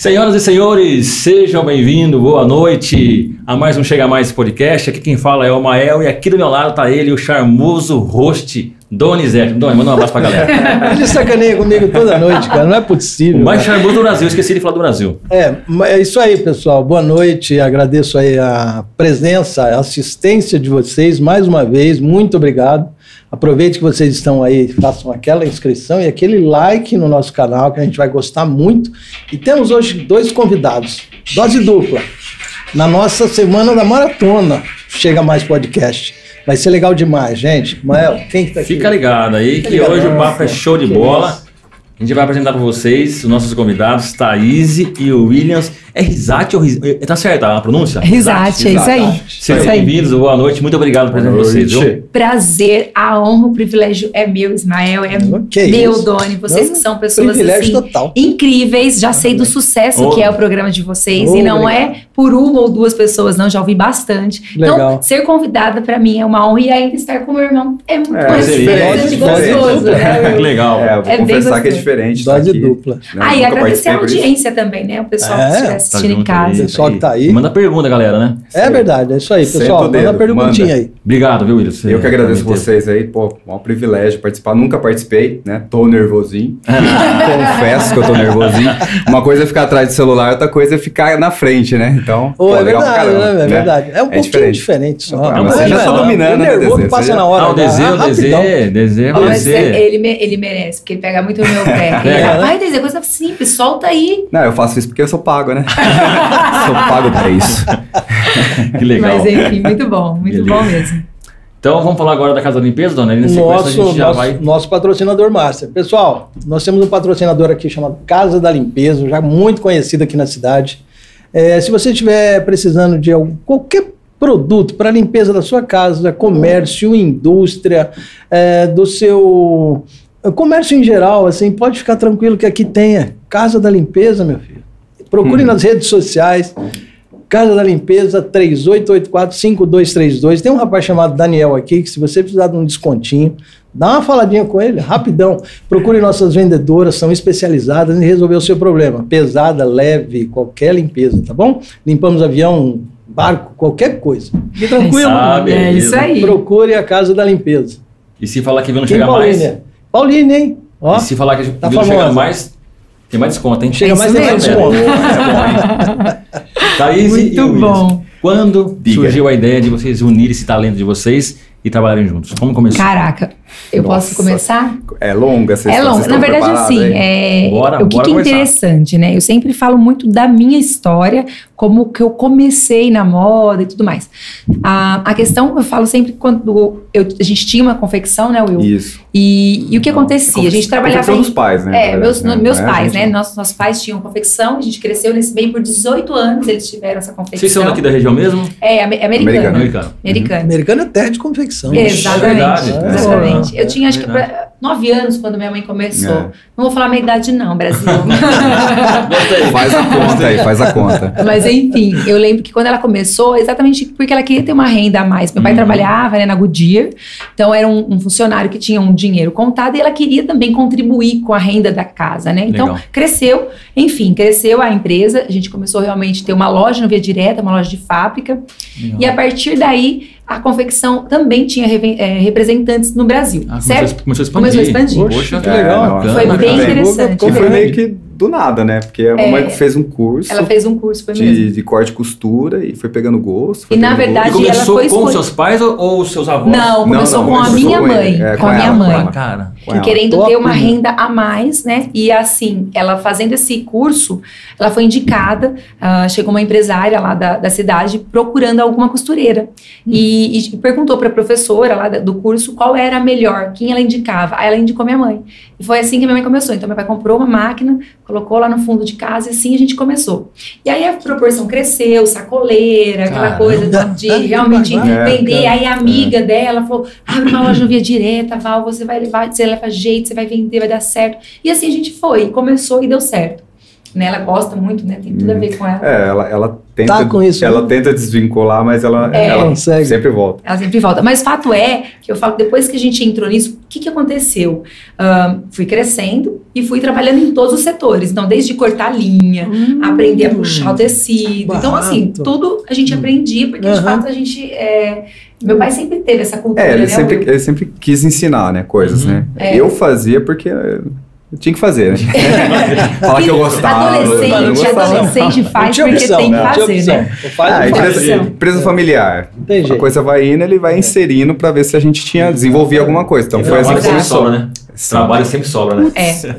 Senhoras e senhores, sejam bem-vindos, boa noite a mais um Chega Mais podcast. Aqui quem fala é o Mael e aqui do meu lado tá ele, o charmoso host Donizete. Doni, manda um abraço pra galera. Ele sacaneia comigo toda noite, cara, não é possível. Mais cara. charmoso do Brasil, esqueci de falar do Brasil. É, é isso aí, pessoal. Boa noite, agradeço aí a presença, a assistência de vocês mais uma vez, muito obrigado. Aproveite que vocês estão aí, façam aquela inscrição e aquele like no nosso canal, que a gente vai gostar muito. E temos hoje dois convidados, dose dupla, na nossa semana da maratona. Chega mais podcast. Vai ser legal demais, gente. Mael, quem que tá aqui? Fica ligado aí que ligado. hoje o papo é show de Que bola. A gente vai apresentar para vocês os nossos convidados, Thaís e o Williams. É Risate ou Risate? Tá certo a pronúncia? Risate, é isso aí. Sejam bem-vindos, boa noite, muito obrigado por vocês, viu? Prazer, a honra, o privilégio é meu, Ismael, é Que meu, isso. Doni. Vocês Não, que são pessoas assim, total. incríveis, já sei do sucesso Oh. que é o programa de vocês Oh, e não obrigado. é por uma ou duas pessoas, não, já ouvi bastante. Legal. Então, ser convidada pra mim é uma honra e ainda estar com meu irmão é muito É, mais diferente, gostoso. Que né? legal. É, vou É bem confessar que é diferente. Dose dupla. né? Ah, e agradecer a audiência também, né? O pessoal É, que estiver Tá assistindo em casa. aí. Pessoal que tá aí. Manda pergunta, galera, né? É verdade, é isso aí, Senta pessoal. o Manda dedo, uma perguntinha manda. aí. Obrigado, viu, Williams? Eu que agradeço vocês aí, pô, é um privilégio participar. Nunca participei, né? Tô nervosinho. Confesso que eu tô nervosinho. Uma coisa é ficar atrás do celular, outra coisa é ficar na frente, né? Então, Ô, pô, é legal verdade, caramba, né? é né? verdade. É um pouquinho diferente, diferente. só. Ah, mas você é, já tá não. dominando, o né, nervoso Dezê? passa na hora. Ah, o o. Dezê, Ah, mas você. ele, me- ele merece, porque ele pega muito no meu pé. É, né? Vai, Dezê, coisa simples, solta aí. Não, eu faço isso porque eu sou pago, né? sou pago para isso. Que legal. Mas enfim, muito bom, muito Beleza. bom mesmo. Então vamos falar agora da Casa da Limpeza, dona? E na sequência a Nosso, gente já nosso, vai. nosso patrocinador master. Pessoal, nós temos um patrocinador aqui chamado Casa da Limpeza, já muito conhecido aqui na cidade. É, se você estiver precisando de algum, qualquer produto para limpeza da sua casa, comércio, indústria, é, do seu comércio em geral, assim, pode ficar tranquilo que aqui tenha Casa da Limpeza, meu filho. Procure nas redes sociais. Casa da Limpeza 3884-5232. Tem um rapaz chamado Daniel aqui que, se você precisar de um descontinho, dá uma faladinha com ele, rapidão. Procure nossas vendedoras, são especializadas em resolver o seu problema. Pesada, leve, qualquer limpeza, tá bom? Limpamos avião, barco, qualquer coisa. Fique tranquilo. Beleza. É isso aí. Procure a Casa da Limpeza. E se falar que não Quem, chega mais. Pauline? Pauline, hein? Ó, E se falar que Tá não chega famosa. mais, tem mais desconto, hein? chega É mais isso tem mais mesmo. desconto. Thaís e Muito Williams, bom. Quando Diga. surgiu a ideia de vocês unirem esse talento de vocês e trabalharem juntos? Como começou? Caraca, eu posso Nossa. começar? É longa essa É vocês Na verdade, assim, é, Bora, o que, bora que é interessante, né? Eu sempre falo muito da minha história, como que eu comecei na moda e tudo mais. A, a questão, eu falo sempre quando eu- a gente tinha uma confecção, né, Will? Isso. E, e o que acontecia? A gente trabalhava Confecção em- dos pais, né? É, meus, verdade, meus né? pais, A né? gente- Nossos, nossos pais tinham confecção, a gente cresceu nesse bem por 18 anos, eles tiveram essa confecção. Vocês são daqui da região mesmo? É, ame- americana. Americana. Americano. Americana. Americana é terra de confecção. Exatamente, verdade. exatamente. É, eu tinha acho que pra- nove anos quando minha mãe começou. É. Não vou falar minha idade não, Brasil. Faz a conta aí, faz a conta. Mas enfim, eu lembro que quando ela começou, exatamente porque ela queria ter uma renda a mais. Meu pai Uhum. trabalhava né, na Goodyear, então era um, um funcionário que tinha um dinheiro contado e ela queria também contribuir com a renda da casa, né? Então Legal. cresceu, enfim, cresceu a empresa. A gente começou realmente a ter uma loja no Via Direta, uma loja de fábrica. E a partir daí, a confecção também tinha eh, representantes no Brasil, Ah, certo? começou, a expandir. Começou a expandir. Poxa, que É, legal. bacana, Foi bem interessante. Foi É. meio que do nada, né? Porque a mamãe fez um curso Ela fez um curso, foi mesmo. de, de corte e costura e foi pegando gosto. foi E, na pegando verdade, E gosto. ela começou foi com seus pais ou, ou seus avós? Não, começou não, com a começou minha com mãe. é, com com a minha ela, com mãe. Ela. cara. Com E ela. querendo Top, ter uma renda a mais, né? E assim, ela fazendo esse curso, ela foi indicada, ah, chegou uma empresária lá da, da cidade procurando alguma costureira. E, e perguntou para a professora lá do curso qual era a melhor, quem ela indicava. Aí ela indicou minha mãe. E foi assim que minha mãe começou. Então, meu pai comprou uma máquina, colocou lá no fundo de casa e assim a gente começou. E aí a proporção cresceu, sacoleira, aquela Caramba. coisa de, de realmente É, vender. Aí a amiga dela falou: abre uma loja via direta, Val, você vai levar, você leva jeito, você vai vender, vai dar certo. E assim a gente foi, começou e deu certo. né? Ela gosta muito, né? Tem tudo a ver com ela. É, ela, ela tenta, Tá com isso, ela né? tenta desvincular, mas ela, É. ela Consegue. sempre volta. Ela sempre volta. Mas fato é que eu falo que depois que a gente entrou nisso, que, que aconteceu? Ahn, fui crescendo e fui trabalhando em todos os setores. Então, desde cortar linha, aprender a puxar o tecido. Então, assim, Barato. tudo a gente aprendia, porque de Aham. fato a gente. é, Meu pai sempre teve essa cultura, É, ele né? sempre, ele sempre quis ensinar, né, coisas, Uhum. né? É. Eu fazia porque eu tinha que fazer, né? Falar que eu gostava. eu Adolescente, gostava. adolescente faz porque opção, tem que não tinha fazer, né? Faz Ah, empresa, empresa familiar. A coisa vai indo, ele vai inserindo pra ver se a gente tinha desenvolvia alguma coisa. Então foi assim Trabalho que sobra, né? Trabalho sempre sobra, né? É.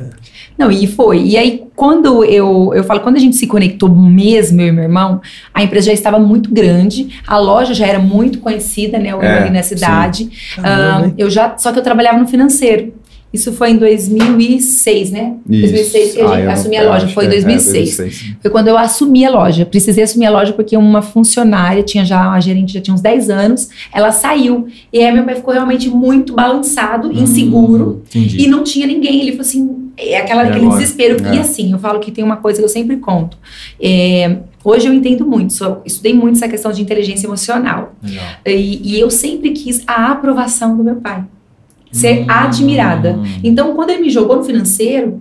Não, e foi. E aí, quando eu, eu falo, quando a gente se conectou mesmo, eu e meu irmão, a empresa já estava muito grande, a loja já era muito conhecida, né, É, ali na cidade. Caramba, Ah, eu já, só que eu trabalhava no financeiro. Isso foi em 2006, né? Isso. 2006 que eu Ah, eu não- assumi a loja, foi em que é, 2006. 2006. Foi quando eu assumi a loja. Precisei assumir a loja porque uma funcionária, tinha já, a gerente já tinha uns 10 anos, ela saiu. E aí meu pai ficou realmente muito balançado, inseguro. Hum, Entendi. E não tinha ninguém. Ele falou assim, é aquela, E aquele agora? desespero. É. E assim, eu falo que tem uma coisa que eu sempre conto. É, hoje eu entendo muito, sou- estudei muito essa questão de inteligência emocional. E, e eu sempre quis a aprovação do meu pai. Ser Hum. admirada. Então, quando ele me jogou no financeiro,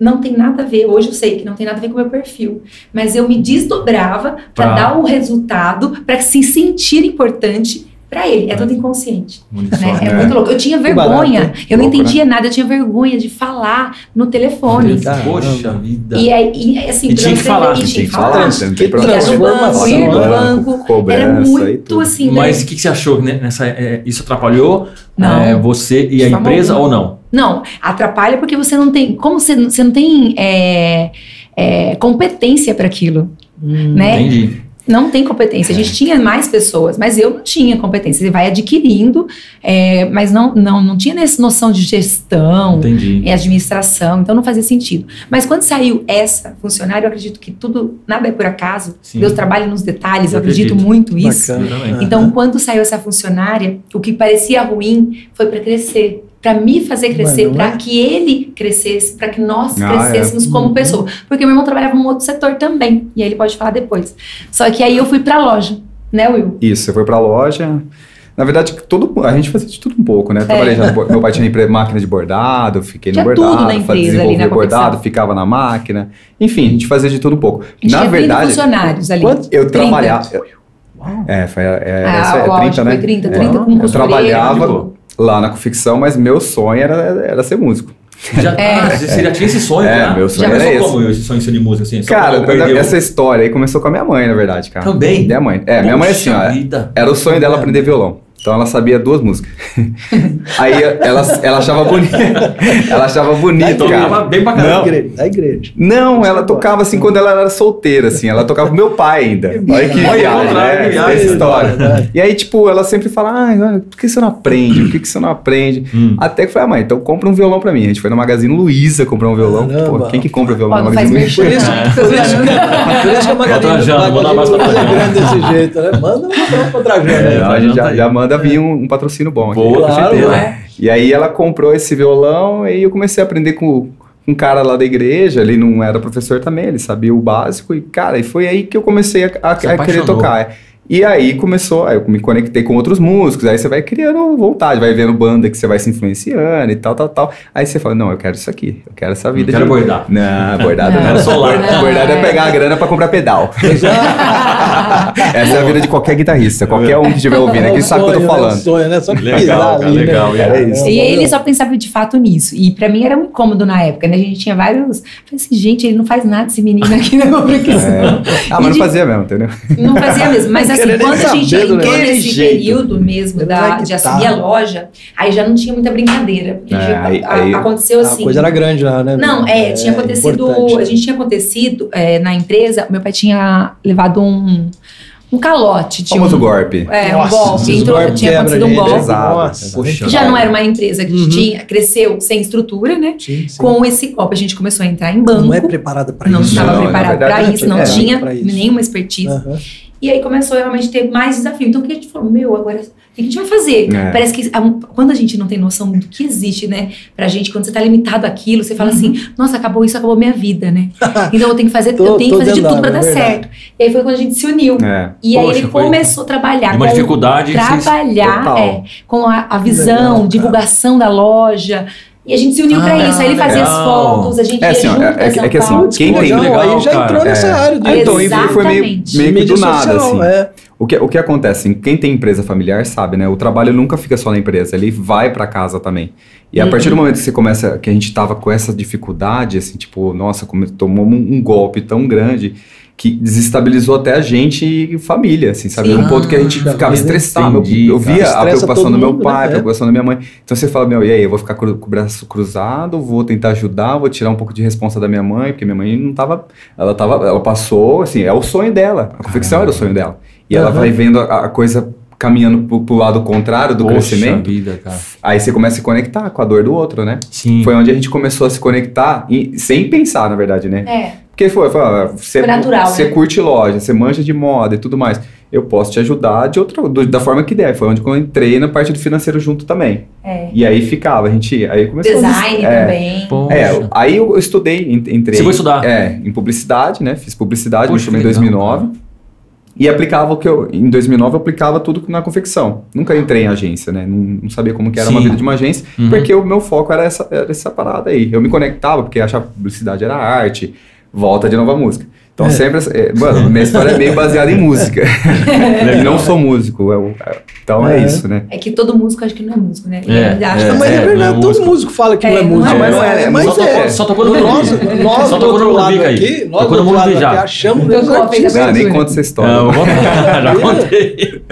não tem nada a ver. Hoje eu sei que não tem nada a ver com o meu perfil. Mas eu me desdobrava para Pra- dar o resultado, para se sentir importante para ele. É tudo inconsciente. Muito Né? É, muito louco. Eu tinha vergonha. barato, eu não Louco, né? entendia nada. Eu tinha vergonha de falar no telefone. Poxa vida. E, aí, e assim, E pra tinha que você falar, e tinha que que falar, falar. você não Que tem problema. Ir no banco, transformação, ir no né? banco. Cobrança Era muito assim. né? Mas o que, que você achou né, nessa, é, isso atrapalhou Não. é, você e a empresa ou não? Não, atrapalha porque você não tem. Como você, você não tem é, é, competência para aquilo, Hum. né? Entendi. Não tem competência. A gente tinha mais pessoas, mas eu não tinha competência. Você vai adquirindo, é, mas não, não, não tinha essa noção de gestão. Entendi. e administração, então não fazia sentido. Mas quando saiu essa funcionária, eu acredito que tudo, nada é por acaso. Sim. Deus trabalha nos detalhes, eu Eu acredito, acredito. muito isso. Bacana. Eu também. Então, quando saiu essa funcionária, o que parecia ruim foi para crescer, para me fazer crescer, não é? para que ele crescesse, para que nós Ah, crescêssemos é. como Uhum. pessoa. Porque meu irmão trabalhava num outro setor também, e aí ele pode falar depois. Só que aí eu fui para a loja, né, Will? Isso, você foi pra loja. Na verdade, tudo, a gente fazia de tudo um pouco, né? Trabalhei já no meu pai tinha máquina de bordado, fiquei no É. Tinha tudo bordado, na empresa ali, desenvolvia na bordado, ficava na máquina. Enfim, a gente fazia de tudo um pouco. A gente Na tinha 30 verdade, funcionários ali. Quanto? eu 30. trabalhava. É, foi, é, Ah, essa é lógico, 30, né? foi 30, É. 30 com Eu trabalhava tipo. Lá na confecção, mas meu sonho era, era ser músico. Já, É. ah, você já tinha esse sonho, É, já? meu sonho já era começou esse. como esse sonho de ser de música, assim? Cara, perdeu? essa história aí começou com a minha mãe, na verdade, cara. Também? Minha mãe. É, minha mãe assim, Poxa ó. vida. Era o sonho dela aprender violão. Então ela sabia duas músicas. Aí ela, ela achava bonito. ela achava bonito, Então, cara. tava bem pra Da caramba. igreja. Da igreja. Não, ela tocava assim quando ela era solteira, assim. Ela tocava com meu pai ainda. Olha que viagem, né? viagem. Essa história. Verdade. E aí, tipo, ela sempre fala, ah, por que você não aprende? Por que que você não aprende? Hum. Até que eu falei, ah, mãe, então compra um violão pra mim. A gente foi no Magazine Luiza comprar um violão. Caramba. Pô, quem que compra violão Ó, no Magazine Luiza? Por isso, por isso que a abraço pra é grande desse jeito, né? Manda um abraço pra Trajano. É? Não, a gente já, aí. já manda vir um, um patrocínio bom aqui. Boa, Claro, né? E aí ela comprou esse violão e eu comecei a aprender com um cara lá da igreja, ele não era professor também, ele sabia o básico e, cara, e foi aí que eu comecei a, a- a querer tocar. E aí começou, aí eu me conectei com outros músicos, aí você vai criando vontade, vai vendo banda que você vai se influenciando e tal, tal, tal. Aí você fala, não, eu quero isso aqui, eu quero essa vida quero de... bordar. Não, bordado Não, não. Era solar. não, Bordado é é. pegar a grana pra comprar pedal. Essa é a vida de qualquer guitarrista, qualquer um que estiver ouvindo aqui É um sabe o que eu tô né? falando. Sonho, né? Só que Legal, cara, ali, né? legal, era isso. E ele só pensava de fato nisso. E pra mim era um incômodo na época, né? A gente tinha vários. Falei assim, gente, ele não faz nada esse menino aqui na confecção. É. Ah, mas não fazia mesmo, entendeu? Não fazia mesmo. Mas assim, quando a gente entrou nesse Jeito. período mesmo da, de assumir a loja, aí já não tinha muita brincadeira. Porque É, já- aí- a- aí- aconteceu A assim. coisa era grande lá, né? Não, é, tinha acontecido. importante. A gente tinha acontecido é, na empresa, meu pai tinha levado um, um calote. Tinha Famoso um, golpe. É, um Nossa, golpe. Entrou, golpes tinha acontecido um golpe. Pesado. Nossa, Poxa. Já não era uma empresa que Uhum. tinha, cresceu sem estrutura, né? Sim, sim. Com esse golpe, a gente começou a entrar em banco. Não é preparada para não isso. estava Não, preparado verdade, para isso, não é, tinha isso. nenhuma expertise. Aham. E aí começou realmente a ter mais desafio. Então o que a gente falou, meu, agora o que a gente vai fazer? É. Parece que quando a gente não tem noção do que existe, né? Pra gente, quando você tá limitado àquilo, você fala assim, nossa, acabou isso, acabou minha vida, né? Então eu tenho que fazer, Tô- eu tenho que fazer de tudo pra da dar é certo. E aí foi quando a gente se uniu. É. E aí Poxa, ele foi começou a trabalhar de uma com dificuldade, trabalhar é, com a, a visão, Legal, divulgação da loja. E a gente se uniu pra Ah, isso. Aí ele fazia as fotos, a gente É ia assim, junto é- pra é- São é que assim, Paulo. quem tem- Legal, legal, aí já cara. entrou nessa É. área de Ah, então, e foi meio, Exatamente. meio que mídia do nada, social, assim. é. O que, o que acontece, quem tem empresa familiar sabe, né? O trabalho nunca fica só na empresa, ele vai pra casa também. E a Uhum. partir do momento que você começa, que a gente tava com essa dificuldade, assim, tipo, nossa, como tomou um, um golpe tão grande que desestabilizou até a gente e família, assim, sabe? Sim. Um ponto que a gente Ah, ficava estressado. Eu, entendi, eu cara. via a preocupação do meu mundo, pai, né? a É. preocupação da minha mãe. Então você fala, meu, e aí, eu vou ficar com o braço cruzado, vou tentar ajudar, vou tirar um pouco de responsa da minha mãe, porque minha mãe não tava, ela tava, ela passou, assim, é o sonho dela, a confecção era o sonho dela. E ela Aham. vai vendo a, a coisa caminhando pro, pro lado contrário do Poxa crescimento, vida, cara. aí você começa a se conectar com a dor do outro, né? Sim. Foi onde a gente começou a se conectar, e, sem pensar, na verdade, né? É, Porque foi, foi você, Foi natural, você né? curte loja, você manja de moda e tudo mais. Eu posso te ajudar de outra, do- da forma que der. Foi onde eu entrei na parte do financeiro junto também. é. E aí ficava, a gente. Aí começou a- Design é, também. Poxa. É, aí eu estudei, en- entrei. Você foi estudar? É, em publicidade, né? Fiz publicidade, Poxa, em que legal, 2009. E aplicava o que eu. Em 2009 eu aplicava tudo na confecção. Nunca entrei em agência, né? Não, não sabia como que era uma Sim. vida de uma agência, Uhum. porque o meu foco era essa, era essa parada aí. Eu me conectava, porque achava que publicidade era arte, volta de nova música. Então É. sempre. é, mano, minha história é meio baseada em música. e não sou músico. eu- então é, É. isso, né? É que todo músico acho que não é músico, né? É, acha é, que mas é, é, verdade, não é todo músico. fala que É, não é não músico. é, mas não é, mas só tocou- é. só tocou no nós, Bibi. nós Só tocou no lado aí. aqui, nós Tocou no outro lado Bibi já. aqui achamos Tocou, artistas. Não, nem abertura. conta essa história. Não, vamos- já contei.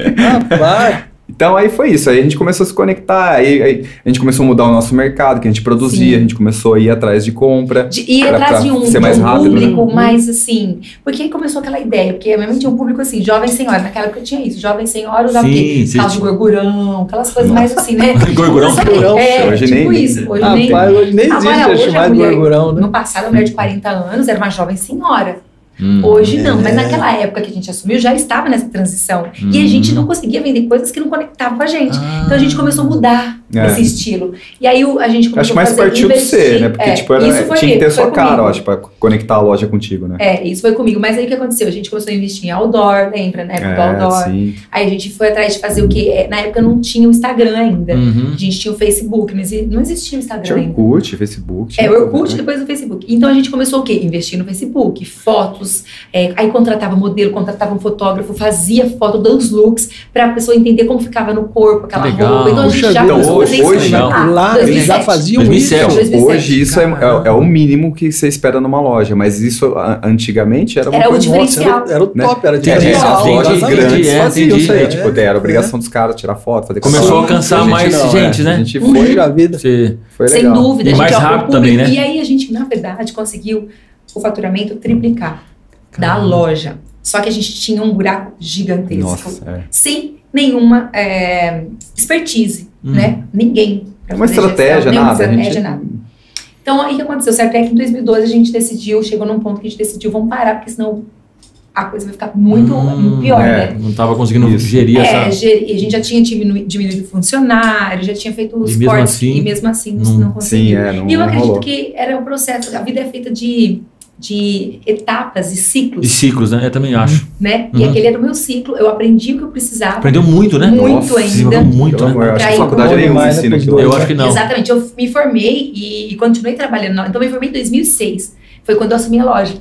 Rapaz, Então aí foi isso, aí a gente começou a se conectar, aí, aí a gente começou a mudar o nosso mercado, que a gente produzia, Sim. a gente começou a ir atrás de compra. de ir Pra- atrás pra de um, ser de mais um rápido, né? público Uhum. mais assim. Porque aí começou aquela ideia, porque mesmo tinha um público assim, jovem senhora, naquela época tinha isso, jovem senhora usava o quê? Calça de gorgurão, aquelas coisas mais assim, né? Gorgurão? Gorgurão? É, Hoje tipo nem- isso. Hoje nem. rapaz, hoje nem existe hoje a a chamada de mulher- gorgurão, né? No passado, a mulher de 40 anos era uma jovem senhora. Hum. Hoje não, mas É. naquela época que a gente assumiu, já estava nessa transição. E a gente não conseguia vender coisas que não conectavam com a gente. Ah. Então a gente começou a mudar É. esse estilo. E aí o- a gente começou Acho que mais a fazer, partiu de investir. você, né? Porque, É, tipo, era, isso foi- tinha que ter sua cara, comigo. eu acho, pra conectar a loja contigo, né? É, isso foi comigo. Mas aí o que aconteceu? A gente começou a investir em outdoor, lembra, né? Do outdoor. É, sim. Aí a gente foi atrás de fazer o quê? É, Na época não tinha o Instagram ainda. Uhum. A gente tinha o Facebook, não exi- não existia o Instagram Tinha ainda. Orkut, Facebook. É, tinha o tudo, Orkut, né? depois o Facebook. Então a gente começou o quê? Investir no Facebook, fotos, é, aí contratava modelo, contratava um fotógrafo, fazia foto dos looks pra pessoa entender como ficava no corpo, aquela Legal. roupa. Então a gente Puxa já a fazer hoje- hoje- lá, Lá eles já 2007. faziam 2007. isso. Então, 2007. Hoje isso é, é, é o mínimo que você espera numa loja, mas isso a- antigamente era uma Era o coisa... Nossa, diferencial. era, era o Né? top, era Entendi, É, diferencial. as lojas grandes é, faziam entendi. isso aí, É, tipo, é, era é. obrigação dos caras tirar foto, fazer Começou a alcançar A gente mais não, gente, é. né? A gente foi, a vida. Sem dúvida. E a mais o rápido também, né? E aí a gente, na verdade, conseguiu o faturamento triplicar da loja. Só que a gente tinha um buraco gigantesco. Nossa, é. Sem nenhuma é, expertise, Hum. né? Ninguém. pra Uma fazer estratégia, gestão, nada. a estratégia, gente- nada. Então, aí o que aconteceu? Certo é que em 2012 a gente decidiu, chegou num ponto que a gente decidiu, vamos parar, porque senão a coisa vai ficar muito Hum, pior, é. né? Não tava conseguindo Isso. gerir É, essa... geri- a gente já tinha diminui- diminuído funcionário, já tinha feito os E mesmo cortes, assim, e mesmo assim não- não, não Sim, conseguiu. é, não, e eu não acredito rolou. que era um processo, a vida é feita de, de etapas e ciclos, E ciclos, né? Eu também acho. né? E Uhum. aquele era o meu ciclo, eu aprendi o que eu precisava. Aprendeu muito, né? Muito Nossa, ainda. muito, né? eu acho que ir faculdade bom nenhuma né, ensina aquilo. dois, Eu né? acho que não. Exatamente, eu me formei e, e continuei trabalhando. Então, eu me formei em 2006. Foi quando eu assumi a loja.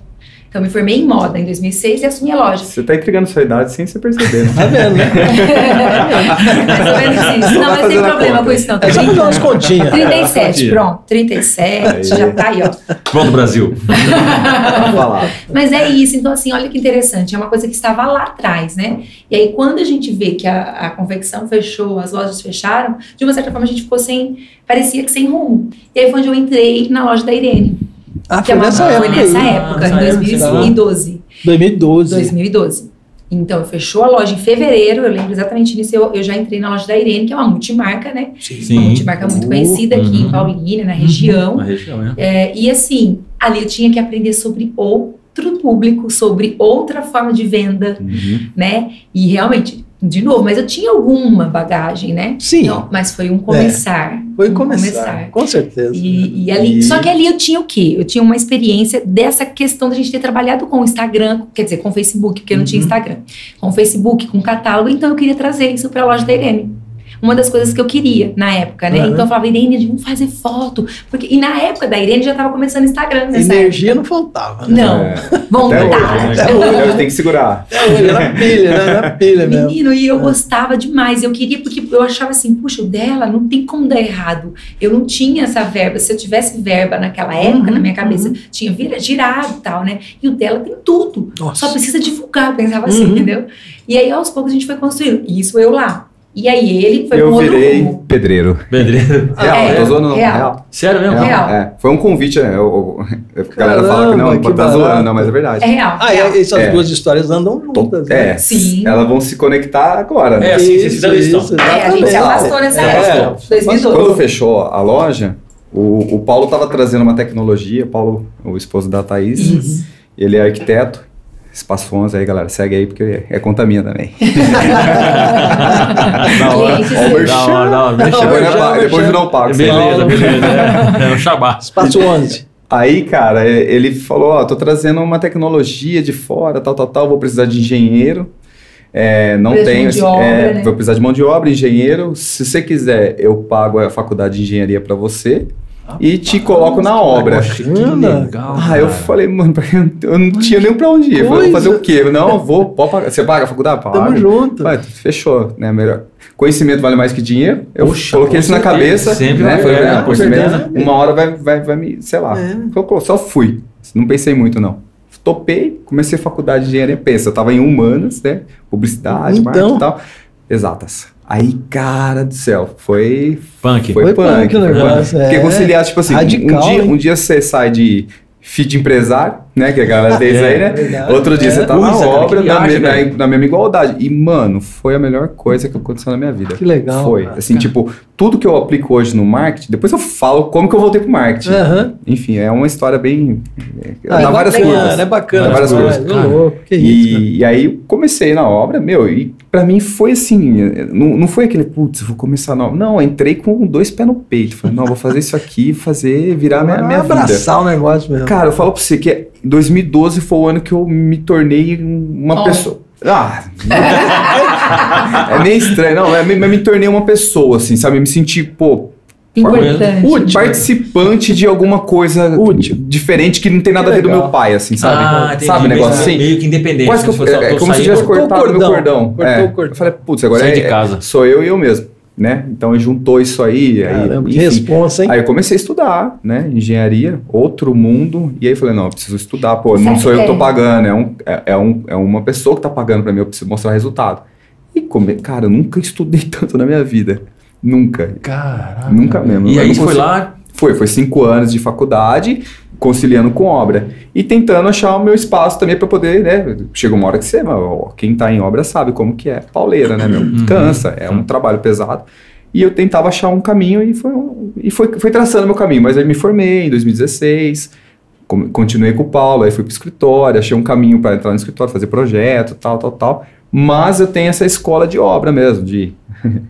Então, eu me formei em moda em 2006 e assumi a loja. Você tá entregando sua idade sem você perceber, né? Tá vendo, né? Mais ou menos isso. Não, mas tem problema conta. com isso, não. Tá É só fazer umas continhas. 37, Continha. pronto. 37, Aí. já tá aí, ó. Pronto, Brasil. Pra falar. Mas é isso, então assim, olha que interessante, é uma coisa que estava lá atrás, né? E aí quando a gente vê que a, a confecção fechou, as lojas fecharam, de uma certa forma a gente ficou sem, parecia que sem rumo. E aí foi onde eu entrei na loja da Irene, Ah, que é foi uma- nessa foi época. nessa aí. época, em época, 2012. 2012. 2012. Então, fechou a loja em fevereiro, eu lembro exatamente disso, eu, eu já entrei na loja da Irene, que é uma multimarca, né? Uma Sim. multimarca muito Uh, conhecida aqui uhum. em Paulínia, na região. Na região, né? É, e assim, ali eu tinha que aprender sobre outro público, sobre outra forma de venda, Uhum. né? E realmente, de novo, mas eu tinha alguma bagagem, né? Sim. Não, mas foi um começar. Foi um começar, com certeza. E, e ali, E- só que ali eu tinha o quê? Eu tinha uma experiência dessa questão da gente ter trabalhado com o Instagram, quer dizer, com o Facebook, porque eu não tinha Uhum. Instagram, com o Facebook, com o catálogo, então eu queria trazer isso para a loja da Irene. Uma das coisas que eu queria na época, né? Uhum. Então eu falava, Irene, vamos fazer foto. Porque, e na época da Irene já estava começando o Instagram. Nessa Energia época. não faltava. Né? Não, É. Até vontade. hoje, né? Até hoje. Eu tenho que segurar. Até hoje, era pilha, né? Era pilha mesmo. Menino, e eu gostava demais. Eu queria, porque eu achava assim, puxa, o dela não tem como dar errado. Eu não tinha essa verba. Se eu tivesse verba naquela época, Uhum, na minha cabeça, tinha vira, girado e tal, né? E o dela tem tudo. Nossa. Só precisa divulgar, eu pensava assim, Uhum. entendeu? E aí, aos poucos, a gente foi construindo. E isso eu lá. E aí ele foi eu com outro virei rumo. pedreiro. Pedreiro. Real, é, não tô zoando, não. real. Real. Sério mesmo? Real. É, foi um convite, né? Eu, eu- a galera fala que não, que estar zoando, não, mas é verdade. É real. Ah, real. e essas É. duas histórias andam juntas, né? É, Sim. elas vão se conectar agora, né? É, assim, vocês fizeram isso, então. É, a gente se exatamente. afastou nessa É, época. 2012. Quando fechou a loja, o, o Paulo estava trazendo uma tecnologia, Paulo, o esposo da Thaís, ele é arquiteto. Espaço 11 aí, galera, segue aí, porque é conta minha também. Da hora. O merchan. Da hora, da hora. Eu Depois, não é pago. Beleza, beleza. É, é um xabá. Espaço 11. Aí, cara, é, ele falou, ó, tô trazendo uma tecnologia de fora, tal, tal, tal, vou precisar de engenheiro. É, não tenho, assim, obra, é, né? vou precisar de mão de obra, engenheiro. Se você quiser, eu pago a faculdade de engenharia pra você e te coloco na obra. Poxa, que legal. Ah, eu falei, mano, eu não tinha nem pra onde ir. Eu falei, vou fazer o quê? Não, eu vou, pode pagar. Você paga a faculdade? Pago. Tamo junto. Vai, fechou, né? Melhor. Conhecimento vale mais que dinheiro. Eu Poxa, coloquei isso na cabeça. Sempre né? Falei, é, com conhecimento, certeza. Uma hora vai, vai, vai me, sei lá. É. Eu só fui. Não pensei muito, não. Topei, comecei a faculdade de engenharia. Pensa, eu tava em humanas, né? Publicidade, Então. marketing e tal. Exatas. Aí, cara do céu, foi Punk. foi, Foi punk, punk o negócio, punk. Porque é. conciliar, tipo assim, Radical, um, dia, hein? um dia você sai de feed empresário, né? Que a galera tem isso aí, né? É verdade. Outro dia É. você tá na cara, obra, na, viagem, me- na- na mesma igualdade. E, mano, foi a melhor coisa que aconteceu na minha vida. Que legal. Foi. cara. Assim, tipo, tudo que eu aplico hoje no marketing, depois eu falo como que eu voltei pro marketing. Aham. Enfim, é uma história bem. Ah, dá é várias bacana, curvas. É bacana. Dá várias coisas, cara. louco, que isso, cara. E, e aí comecei na obra, meu, e pra mim foi assim, não, não foi aquele, putz, vou começar na obra. Não, eu entrei com dois pés no peito. Falei, não, vou fazer isso aqui, fazer, virar minha, minha vida. abraçar o negócio mesmo. Cara, eu falo pra você que 2012 foi o ano que eu me tornei uma Oh. pessoa. Ah, é meio estranho, não, é, me- mas me tornei uma pessoa, assim, sabe? Me senti, pô, Importante. Útil. participante de alguma coisa Útil. diferente que não tem nada a ver do meu pai, assim, sabe? Ah, entendi. sabe, Meio- negócio assim? Meio que independente. Quase que eu, é, tô como se tivesse Cortou o cortado meu cordão. Cortou É. o cordão. Eu falei, putz, agora é, de casa. sou eu e eu mesmo, né? Então juntou isso aí, aí, Caramba, que enfim. responsa, hein? Aí eu comecei a estudar, né? Engenharia, outro mundo. E aí falei, não, eu preciso estudar. Pô, não Certo, sou eu que tô é. pagando, é, um, é, é um, é uma pessoa que tá pagando pra mim, eu preciso mostrar resultado. E, come... cara, eu nunca estudei tanto na minha vida. Nunca. Caraca. Nunca mesmo. E aí foi lá, Foi, foi cinco anos de faculdade, conciliando com obra. E tentando achar o meu espaço também pra poder, né? Chega uma hora que você, quem tá em obra sabe como que é. Pauleira, né, meu? Uhum. Cansa, é um trabalho pesado. E eu tentava achar um caminho e foi, e foi, foi traçando meu caminho. Mas aí me formei em 2016, com- continuei com o Paulo, aí fui pro escritório, achei um caminho para entrar no escritório, fazer projeto, tal, tal, tal. Mas eu tenho essa escola de obra mesmo, de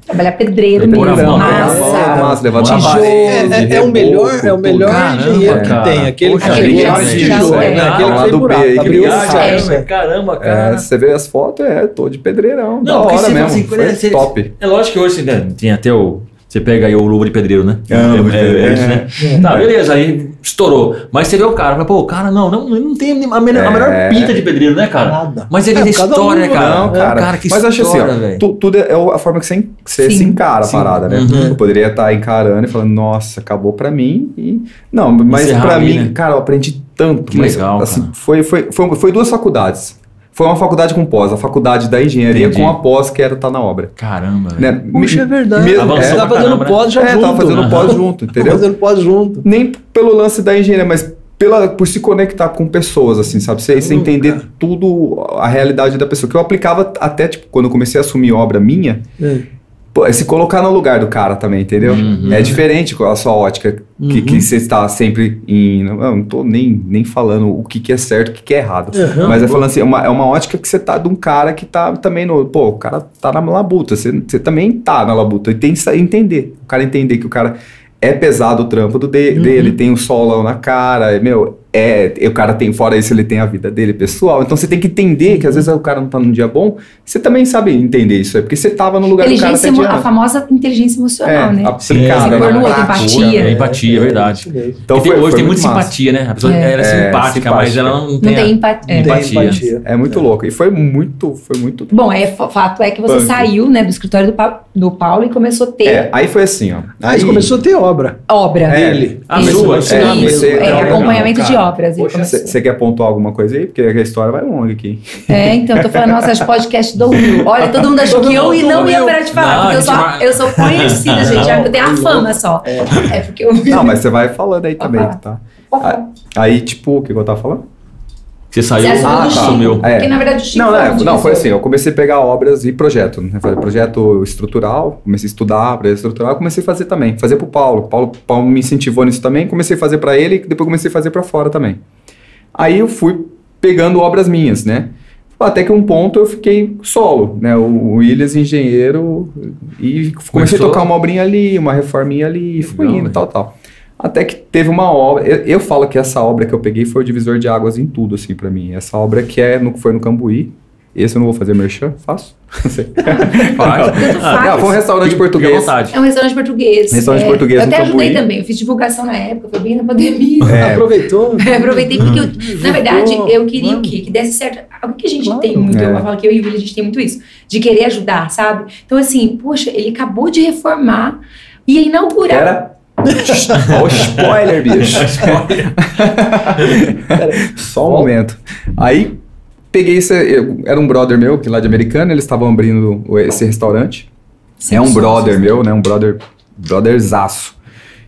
Trabalhar pedreiro mesmo. Massa. massa, levar Tijolo. É, é- é o melhor, é o melhor Caramba, engenheiro que cara. tem. Aquele Poxa, que já tijolo, é. né? Aquele que Lá fez do buraco, B aí, que abriu viagem, o é. céu. Caramba, É, cara. você vê as fotos, é, tô de pedreirão. da porque hora mesmo. assim, foi né, você- top. É lógico que hoje né, tem até o. Você pega aí o luva de pedreiro, né? Ah, luva de pedreiro. isso, né? É. Tá, beleza, aí estourou. Mas você vê o cara, fala, pô, o cara não, não, não tem a melhor, a melhor É. pinta de pedreiro, né, cara? Nada. Mas vê É, história, luva, cara. Não, cara. Cara, que Mas eu acho assim, história, ó, tu- tudo é a forma que você, se encara a parada, né? Uhum. Eu poderia estar encarando e falando, nossa, acabou pra mim. E... Não, mas Encerrar pra ali, mim, né? cara, eu aprendi tanto. Que mas, legal, assim, cara. Foi, foi, foi, foi duas faculdades. Foi uma faculdade com pós, a faculdade da engenharia Entendi. com a pós que era estar na obra. Caramba, velho. Né? Puxa, é verdade. Me- Avançou Você pra tava fazendo caramba, né? pós já é, junto. tava fazendo pós junto, Tava entendeu? fazendo pós junto. nem pelo lance da engenharia, mas pela, por se conectar com pessoas, assim, sabe? Você, você Hum, entender cara. tudo, a realidade da pessoa. Que eu aplicava até, tipo, quando eu comecei a assumir obra minha, É. pô, é se colocar no lugar do cara também, entendeu? Uhum. É diferente com a sua ótica, que, Uhum. que você está sempre em. Não, não tô nem, nem falando o que, que é certo e o que, que é errado. Uhum. Mas é falando assim, é uma, é uma ótica que você tá de um cara que tá também no. Pô, o cara tá na labuta. Você, você também tá na labuta. E tem que entender. O cara entender que o cara é pesado o trampo do de- Uhum. dele, tem o solão na cara, meu, é, o cara tem, fora isso, ele tem a vida dele pessoal. Então você tem que entender que às vezes o cara não tá num dia bom, você também sabe entender isso, é porque você tava no lugar do cara emo- a famosa inteligência emocional, é, né? aplicada Sim, outro, prática. empatia. É empatia, é verdade. isso mesmo. Então foi, hoje foi tem muito muita massa. simpatia, né? A pessoa É. ela é, É, simpática, mas simpática. ela não Não tem, tem empatia. Não tem empatia. É muito louco. E foi muito, foi muito. Bom, é, fa- fato é que você Punk. saiu né, do escritório do, Pa- do Paulo e começou a ter É, aí foi assim, ó. Aí você começou a ter obra obra. É, dele. Ah, Isso, sua? É, você- é, não, acompanhamento não, de obras. Você quer pontuar alguma coisa aí? Porque a história vai longa aqui. É, então, eu tô falando, nossa, esse podcast do Will. Olha, todo mundo achou que eu Todo não ia parar de falar, Não, porque eu, a sou, gente vai- eu sou conhecida, gente. Eu tenho a fama só. É, porque eu. Não, mas você vai falando aí também, tá? Aí, tipo, o que eu tava falando? Você saiu, Você assumiu Ah, do tá. Sumiu. É. Porque, na verdade, o Chico Não, foi né, um não, foi assim, eu comecei a pegar obras e projeto, né? Fazer projeto estrutural, comecei a estudar projeto estrutural, comecei a fazer também, fazer pro Paulo. Paulo, Paulo me incentivou nisso também, comecei a fazer pra ele e depois comecei a fazer pra fora também. Aí eu fui pegando obras minhas, né? Até que um ponto eu fiquei solo, né? O Williams, engenheiro, e comecei Começou- a tocar uma obrinha ali, uma reforminha ali, e fui indo, né? tal, tal. Até que teve uma obra, eu, eu falo que essa obra que eu peguei foi o divisor de águas em tudo, assim, pra mim. Essa obra que é no, foi no Cambuí, esse eu não vou fazer merchan, faço. Não sei. Faz. Tanto faz. Ah, foi um restaurante Fique- português. É um restaurante português. Restaurante É, português Eu até ajudei Cambuí. também. Eu fiz divulgação na época, foi bem na pandemia. É. Aproveitou. Eu aproveitei porque, eu, na verdade, eu queria o quê? Que desse certo. Algo que a gente Claro. tem muito, É. eu falo que eu e o William, a gente tem muito isso, de querer ajudar, sabe? Então, assim, poxa, ele acabou de reformar e ia inaugurar. Era. Ó o spoiler, bicho. Só um momento. Aí peguei esse. eu- era um brother meu, que lá de americano, eles estavam abrindo esse restaurante. É um brother meu, né? Um brother, brotherzaço.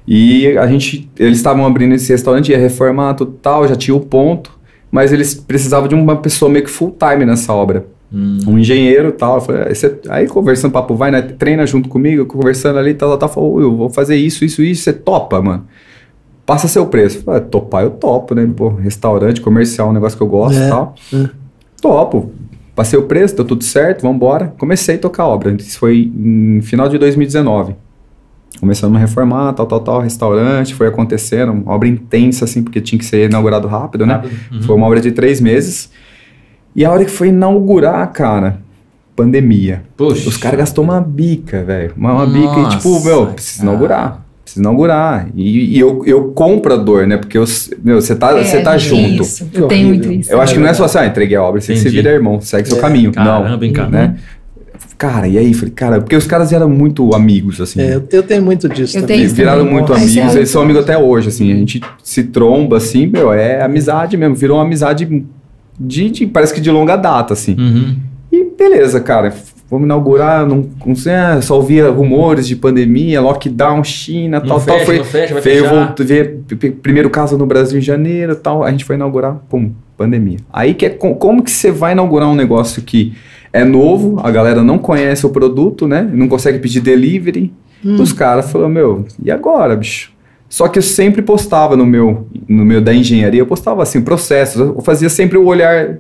E a gente, eles estavam abrindo esse restaurante, ia reformar tudo tal, já tinha o ponto, mas eles precisavam de uma pessoa meio que full time nessa obra. Hum. Um engenheiro e tal. Falei, "Ah, você- aí conversando, papo vai, né? Treina junto comigo, conversando ali, tal, tal, tal. Falou, eu vou fazer isso, isso, isso, você topa, mano. Passa seu preço. Falei, "Ah, topar eu topo, né? Pô, restaurante, comercial, um negócio que eu gosto É, e tal. é. Topo. Passei o preço, deu tudo certo, vambora. Comecei a tocar a obra. Isso foi em final de 2019. Começando a reformar, tal, tal, tal, restaurante, foi acontecendo, uma obra intensa, assim, porque tinha que ser inaugurado rápido, né? Uhum. Foi uma obra de três meses. E a hora que foi inaugurar, cara, pandemia. Puxa. Os caras gastou uma bica, velho. Uma, uma bica e tipo, meu, precisa cara. inaugurar. Precisa inaugurar. E, e eu, eu compro a dor, né? Porque eu, meu, você tá, você tá É, junto. Isso, eu tenho muito isso. Eu acho que não é só assim, ah, entreguei a obra, você, você Entendi. vira irmão, segue seu É. caminho. Caramba, não, hein, cara. né? Cara, e aí? Falei, cara, porque os caras eram muito amigos, assim. É, eu, eu tenho muito disso Eu também. isso Viraram também. muito amigos, é- eles são amigos até hoje, assim. A gente se tromba, assim, meu, é amizade mesmo. Virou uma amizade de, de- parece que de longa data, assim. Uhum. E beleza, cara. Vamos inaugurar, não, não sei, ah, só ouvia rumores de pandemia, lockdown, China, Não tal, fecha, tal. Foi, não fecha, vai veio, voltou, veio primeiro caso no Brasil em janeiro, tal. A gente foi inaugurar, pum, pandemia. Aí que é com- como que você vai inaugurar um negócio que é novo, a galera não conhece o produto, né? Não consegue pedir delivery. Hum. Os caras falaram, meu, e agora, bicho? Só que eu sempre postava no meu, no meu da engenharia, eu postava assim, processos, eu fazia sempre o olhar,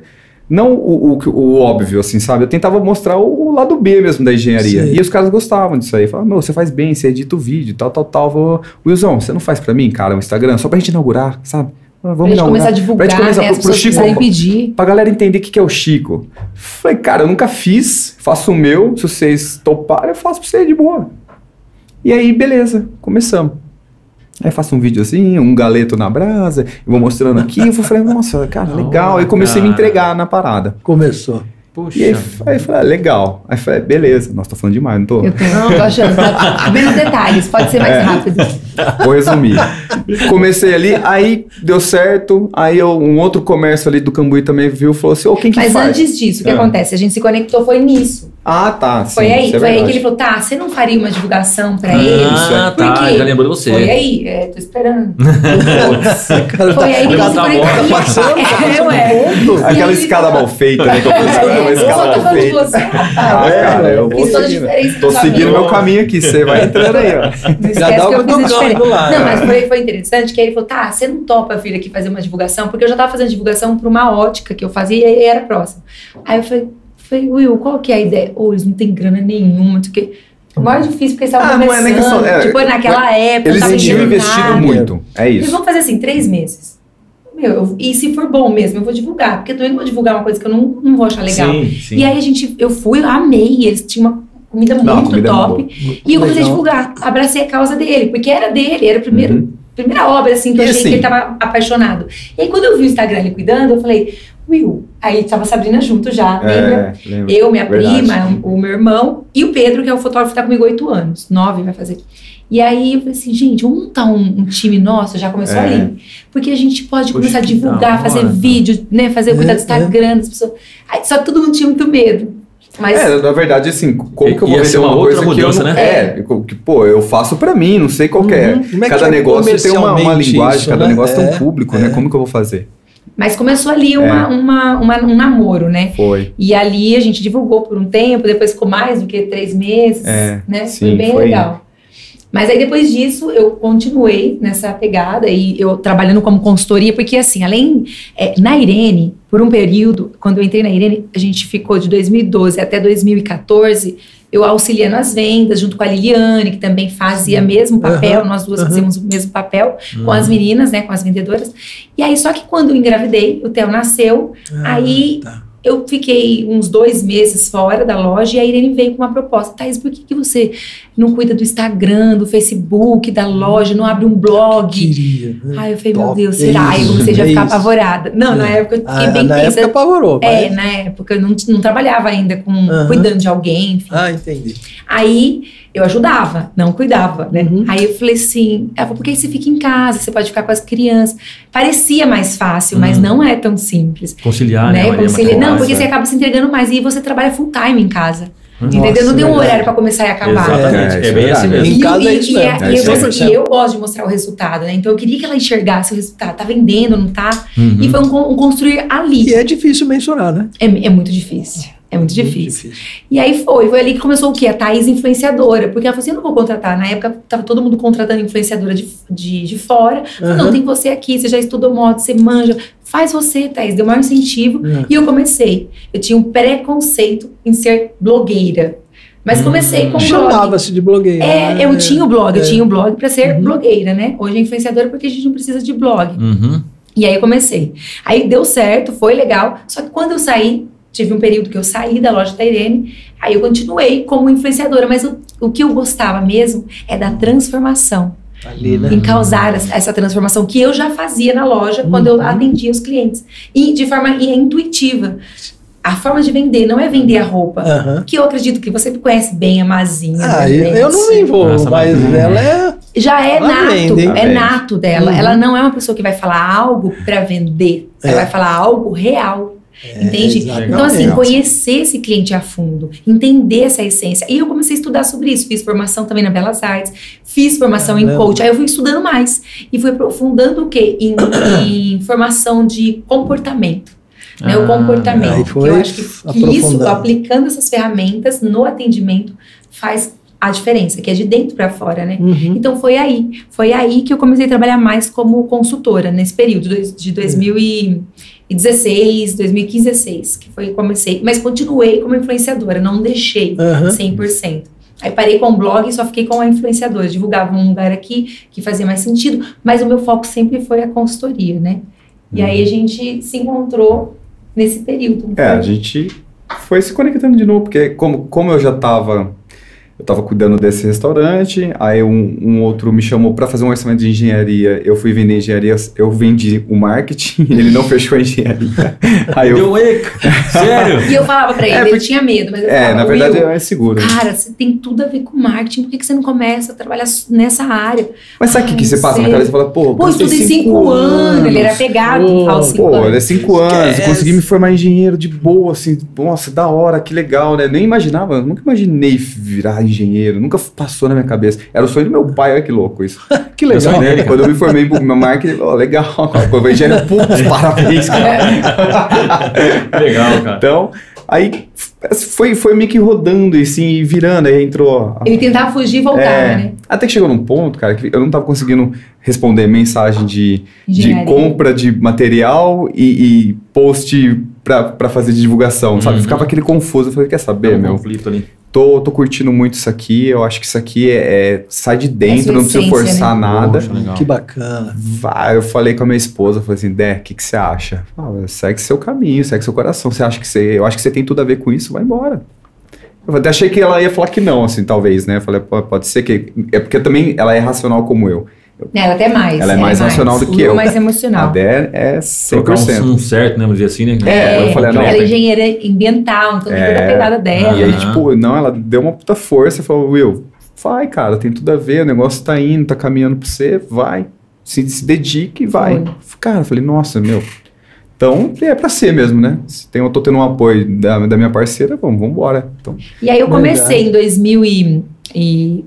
não o, o, o óbvio, assim, sabe? Eu tentava mostrar o, o lado B mesmo da engenharia. Sim. E os caras gostavam disso aí. Falavam, meu, você faz bem, você edita o vídeo, tal, tal, tal. Falava, Wilson, você não faz pra mim, cara, o Instagram, só pra gente inaugurar, sabe? Vamos Pra gente inaugurar. começar a divulgar, Pra gente começar né? pro- pro Chico, precisarem pedir. pra galera entender o que, que é o Chico. Falei, cara, eu nunca fiz, faço o meu, se vocês toparem, eu faço pra você de boa. E aí, beleza, começamos. Aí faço um vídeo assim, um galeto na brasa, eu vou mostrando aqui, eu falei, nossa, cara, legal. Aí comecei a me entregar na parada. Começou. Puxa. E aí, aí eu falei, ah, legal. Aí eu falei, beleza, nossa, tô falando demais, não tô? Eu tenho, tô achando. Tá, menos detalhes, pode ser mais É. rápido. Vou resumir. Comecei ali, aí deu certo, aí eu- um outro comércio ali do Cambuí também viu, falou assim, ô, quem que Mas faz? antes disso, o que Ah. acontece? A gente se conectou foi nisso. Ah, tá. Sim, Foi aí, isso é foi aí que ele falou, tá, você não faria uma divulgação pra Ah, eles? tá, Por quê? já lembrou de você. Foi aí, é, tô esperando. Cara, Foi aí que Tá bom, foram tá passando, tá É, passando ué. Aquela aí- escada mal feita, né? Que eu é uma escada mal falando de feita. Ah, cara, eu vou diferença Tô seguindo meu caminho aqui, você vai entrando aí, ó. Não esquece Já dá diferente. do lado. Não, mas foi, foi interessante que aí ele falou, tá, você não topa vir aqui fazer uma divulgação? Porque eu já tava fazendo divulgação pra uma ótica que eu fazia e era próximo. Aí eu falei, falei Will, qual que é a ideia? Ô, eles não têm grana nenhuma, não sei o. O mais difícil porque eles estavam Ah, não é nem questão- é, tipo, naquela época, Eles tava tinham investido nada. muito. É Eles isso. vão fazer assim, três meses. Meu, eu- e se for bom mesmo, eu vou divulgar. Porque eu também não vou divulgar uma coisa que eu não, não vou achar legal. Sim, sim. E aí a gente, eu fui, eu amei. Eles tinham uma comida Não, muito comida é top. boa. E eu comecei a divulgar. Abracei a causa dele, porque era dele, era a primeira, Uhum. Primeira obra, assim, que eu E achei assim- que ele tava apaixonado. E aí, quando eu vi o Instagram ele cuidando, eu falei, Will, aí tava a Sabrina junto já, lembra? É, lembra. Eu, minha Verdade. prima, o meu irmão e o Pedro, que é o fotógrafo que tá comigo há oito anos, nove vai fazer. E aí eu falei assim, gente, vamos montar um, um time nosso, já começou É. ali. Porque a gente pode começar a divulgar, da fazer hora. vídeo, né? Fazer É, cuidar do é. Instagram das pessoas. Aí, só que todo mundo tinha muito medo. Mas É, na verdade, assim, como I- que eu vou vender ser uma uma, outra coisa que eu mudança, não... né? É, que, pô, eu faço pra mim, não sei qual é. Uhum. Como é que Cada é negócio tem uma, uma linguagem, isso, cada né? negócio tem É, um público, é. né? Como que eu vou fazer? Mas começou ali uma, uma, uma- um namoro, né? Foi. E ali a gente divulgou por um tempo, depois ficou mais do que três meses, É, né? sim, foi bem foi. legal. Mas aí depois disso eu continuei nessa pegada e eu trabalhando como consultoria, porque assim, além é, na Irene, por um período, quando eu entrei na Irene, a gente ficou de 2012 até 2014, eu auxiliando as vendas junto com a Liliane, que também fazia o mesmo papel, Aham, nós duas aham. fazíamos o mesmo papel com Uhum. as meninas, né, com as vendedoras. E aí só que quando eu engravidei, o Theo nasceu, Ah, Aí tá. Eu fiquei uns dois meses fora da loja e a Irene veio com uma proposta. Thaís, por que, que você não cuida do Instagram, do Facebook, da loja, não abre um blog? Queria. né? Ai, eu falei, meu Top. Deus, será? Aí eu Isso, comecei já a é ficar isso. apavorada. Não, na É. época eu fiquei Ah, bem na tensa. época apavorou. É, mas- na época eu não, não trabalhava ainda com Aham. cuidando de alguém, enfim. Ah, entendi. Aí eu ajudava, não cuidava, né? Uhum. Aí eu falei assim, ela falou, por que você fica em casa? Você pode ficar com as crianças. Parecia mais fácil, mas Uhum. não é tão simples. Conciliar, né? né? Maria, Concilia- uma Não, porque você acaba se entregando mais e você trabalha full time em casa. Nossa, entendeu? Não tem um verdade. horário pra começar e acabar. Exatamente, É, é, bem isso assim é mesmo. Em E, casa é e- e é- É e isso eu, gosto de mostrar o resultado, né? Então eu queria que ela enxergasse o resultado. Tá vendendo, não tá? Uhum. E foi um, um construir ali. E é difícil mensurar, né? É, é muito difícil. É muito Muito difícil. E aí foi, foi ali que começou o quê? A Thaís influenciadora. Porque ela falou assim: eu não vou contratar. Na época tava todo mundo contratando influenciadora de, de, de fora. Falei, Não, tem você aqui, você já estudou moto, você manja. Faz você, Thaís, deu maior incentivo. Uhum. E eu comecei. Eu tinha um preconceito em ser blogueira. Mas comecei com. Chamava-se de blogueira. É, né? eu tinha o blog, eu É. tinha o blog pra ser Uhum. blogueira, né? Hoje é influenciadora porque a gente não precisa de blog. Uhum. E aí eu comecei. Aí deu certo, foi legal. Só que quando eu saí, tive um período que eu saí da loja da Irene, aí eu continuei como influenciadora. Mas o, o que eu gostava mesmo é da transformação. Ali, né? Em causar essa transformação que eu já fazia na loja quando eu Uhum. atendia os clientes. E de forma e é intuitiva. A forma de vender não é vender a roupa. Aham. Que eu acredito que você conhece bem a Mazinha. Ah, né, eu, eu não me envolvo, Nossa, mas mas- ela é. Já é Ela nato, vende, é nato dela. Uhum. Ela não é uma pessoa que vai falar algo pra vender. Ela É. vai falar algo real. Entende? exatamente. Então, assim, Legal. conhecer esse cliente a fundo, entender essa essência. E eu comecei a estudar sobre isso. Fiz formação também na Belas Artes, fiz formação em Caramba. coach. Aí eu fui estudando mais. E fui aprofundando o quê? Em, em formação de comportamento. né, o Ah, comportamento. que eu acho que, que isso, aplicando essas ferramentas no atendimento, faz a diferença, que é de dentro para fora, né? Uhum. Então foi aí, foi aí que eu comecei a trabalhar mais como consultora nesse período dois- de 2016, 2015, 16, que foi que comecei, mas continuei como influenciadora, não deixei Aham. 100%. Aí parei com o blog e só fiquei com a influenciadora, divulgava um lugar aqui que fazia mais sentido, mas o meu foco sempre foi a consultoria, né? E aí a gente se encontrou nesse período. É, foi? a gente foi se conectando de novo, porque como, como eu já tava eu tava cuidando desse restaurante, aí um, um outro me chamou para fazer um orçamento de engenharia. Eu fui vender engenharia, eu vendi o marketing, ele não fechou a engenharia. Aí eu, Deu eco. Sério? E eu falava pra ele, É, ele porque- tinha medo, mas eu é, falava, na verdade é seguro. Cara, você tem tudo a ver com marketing, por que, que você não começa a trabalhar nessa área? Mas sabe o que, que você passa na cabeça e fala, pô, Pô, estudei cinco anos, ele era pegado Pô, aos cinco Pô, anos. ele é cinco anos, Esquece. consegui me formar engenheiro de boa, assim, nossa, da hora, que legal, né? Nem imaginava, nunca imaginei virar engenheiro, nunca passou na minha cabeça. Era o sonho do meu pai, olha que louco isso. Que legal. dele, quando eu me formei em minha marketing, ó, legal, quando eu engenheiro, putz, parabéns, cara. Legal, cara. Então, aí foi, foi meio que rodando e assim, virando, aí entrou. Ele tentava fugir e voltava, É, né? Até que chegou num ponto, cara, que eu não tava conseguindo responder mensagem de, de compra de material e, e post pra, pra fazer de divulgação, sabe? Uhum. Ficava aquele confuso. Eu falei, quer saber, Tem um meu? conflito ali. Tô, tô curtindo muito isso aqui, eu acho que isso aqui é, é- sai de dentro, não essência, forçar né? nada. Poxa. Que bacana. Vai, eu falei com a minha esposa, falei assim, Dé, o que, que você acha? Ah, segue seu caminho, segue seu coração. Você acha que você. Eu acho que você tem tudo a ver com isso, vai embora. Eu até achei que ela ia falar que não, assim, talvez, né? Eu falei, "Pô, pode ser que. É porque também ela é racional como eu. Ela até mais. Ela é mais racional do que Will eu. mais A emocional. Dé é Colocar um, 100%. um certo, né? Vamos dizer assim, né? É, eu falei, não, ela é engenheira ambiental, então tem toda a É. pegada dela. E aí, tipo, não, ela deu uma puta força e falou, Will, vai, cara, tem tudo a ver, o negócio tá indo, tá caminhando pra você, vai. Se, se dedique e vai. Foi. Cara, eu falei, nossa, meu. Então, é pra ser mesmo, né? Se tem, eu tô tendo um apoio da, da minha parceira, vamos, vamos embora. Então, E aí eu comecei Verdade. em 2000 e, e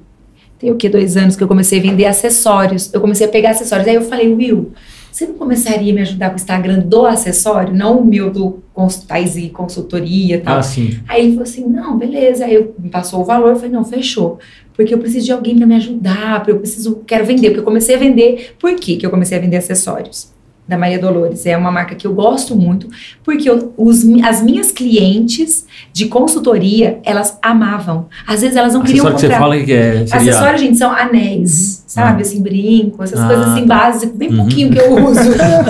tem o que dois anos que eu comecei a vender acessórios. Eu comecei a pegar acessórios. Aí eu falei, Will, você não começaria a me ajudar com o Instagram do acessório, não o meu do consultais e consultoria e tal. Ah, sim. Aí ele falou assim, não, beleza. Aí eu me passou o valor, eu falei, não, fechou. Porque eu preciso de alguém para me ajudar, porque eu preciso, quero vender, porque eu comecei a vender. Por que que eu comecei a vender acessórios? Da Maria Dolores. É uma marca que eu gosto muito, porque eu- os, as minhas clientes de consultoria, elas amavam. Às vezes elas não queriam Acessório que comprar. você fala que é. Seria... Acessório, gente, são anéis, sabe? Ah. Assim, brinco, essas Ah, coisas assim tá. básicas, bem pouquinho que eu uso.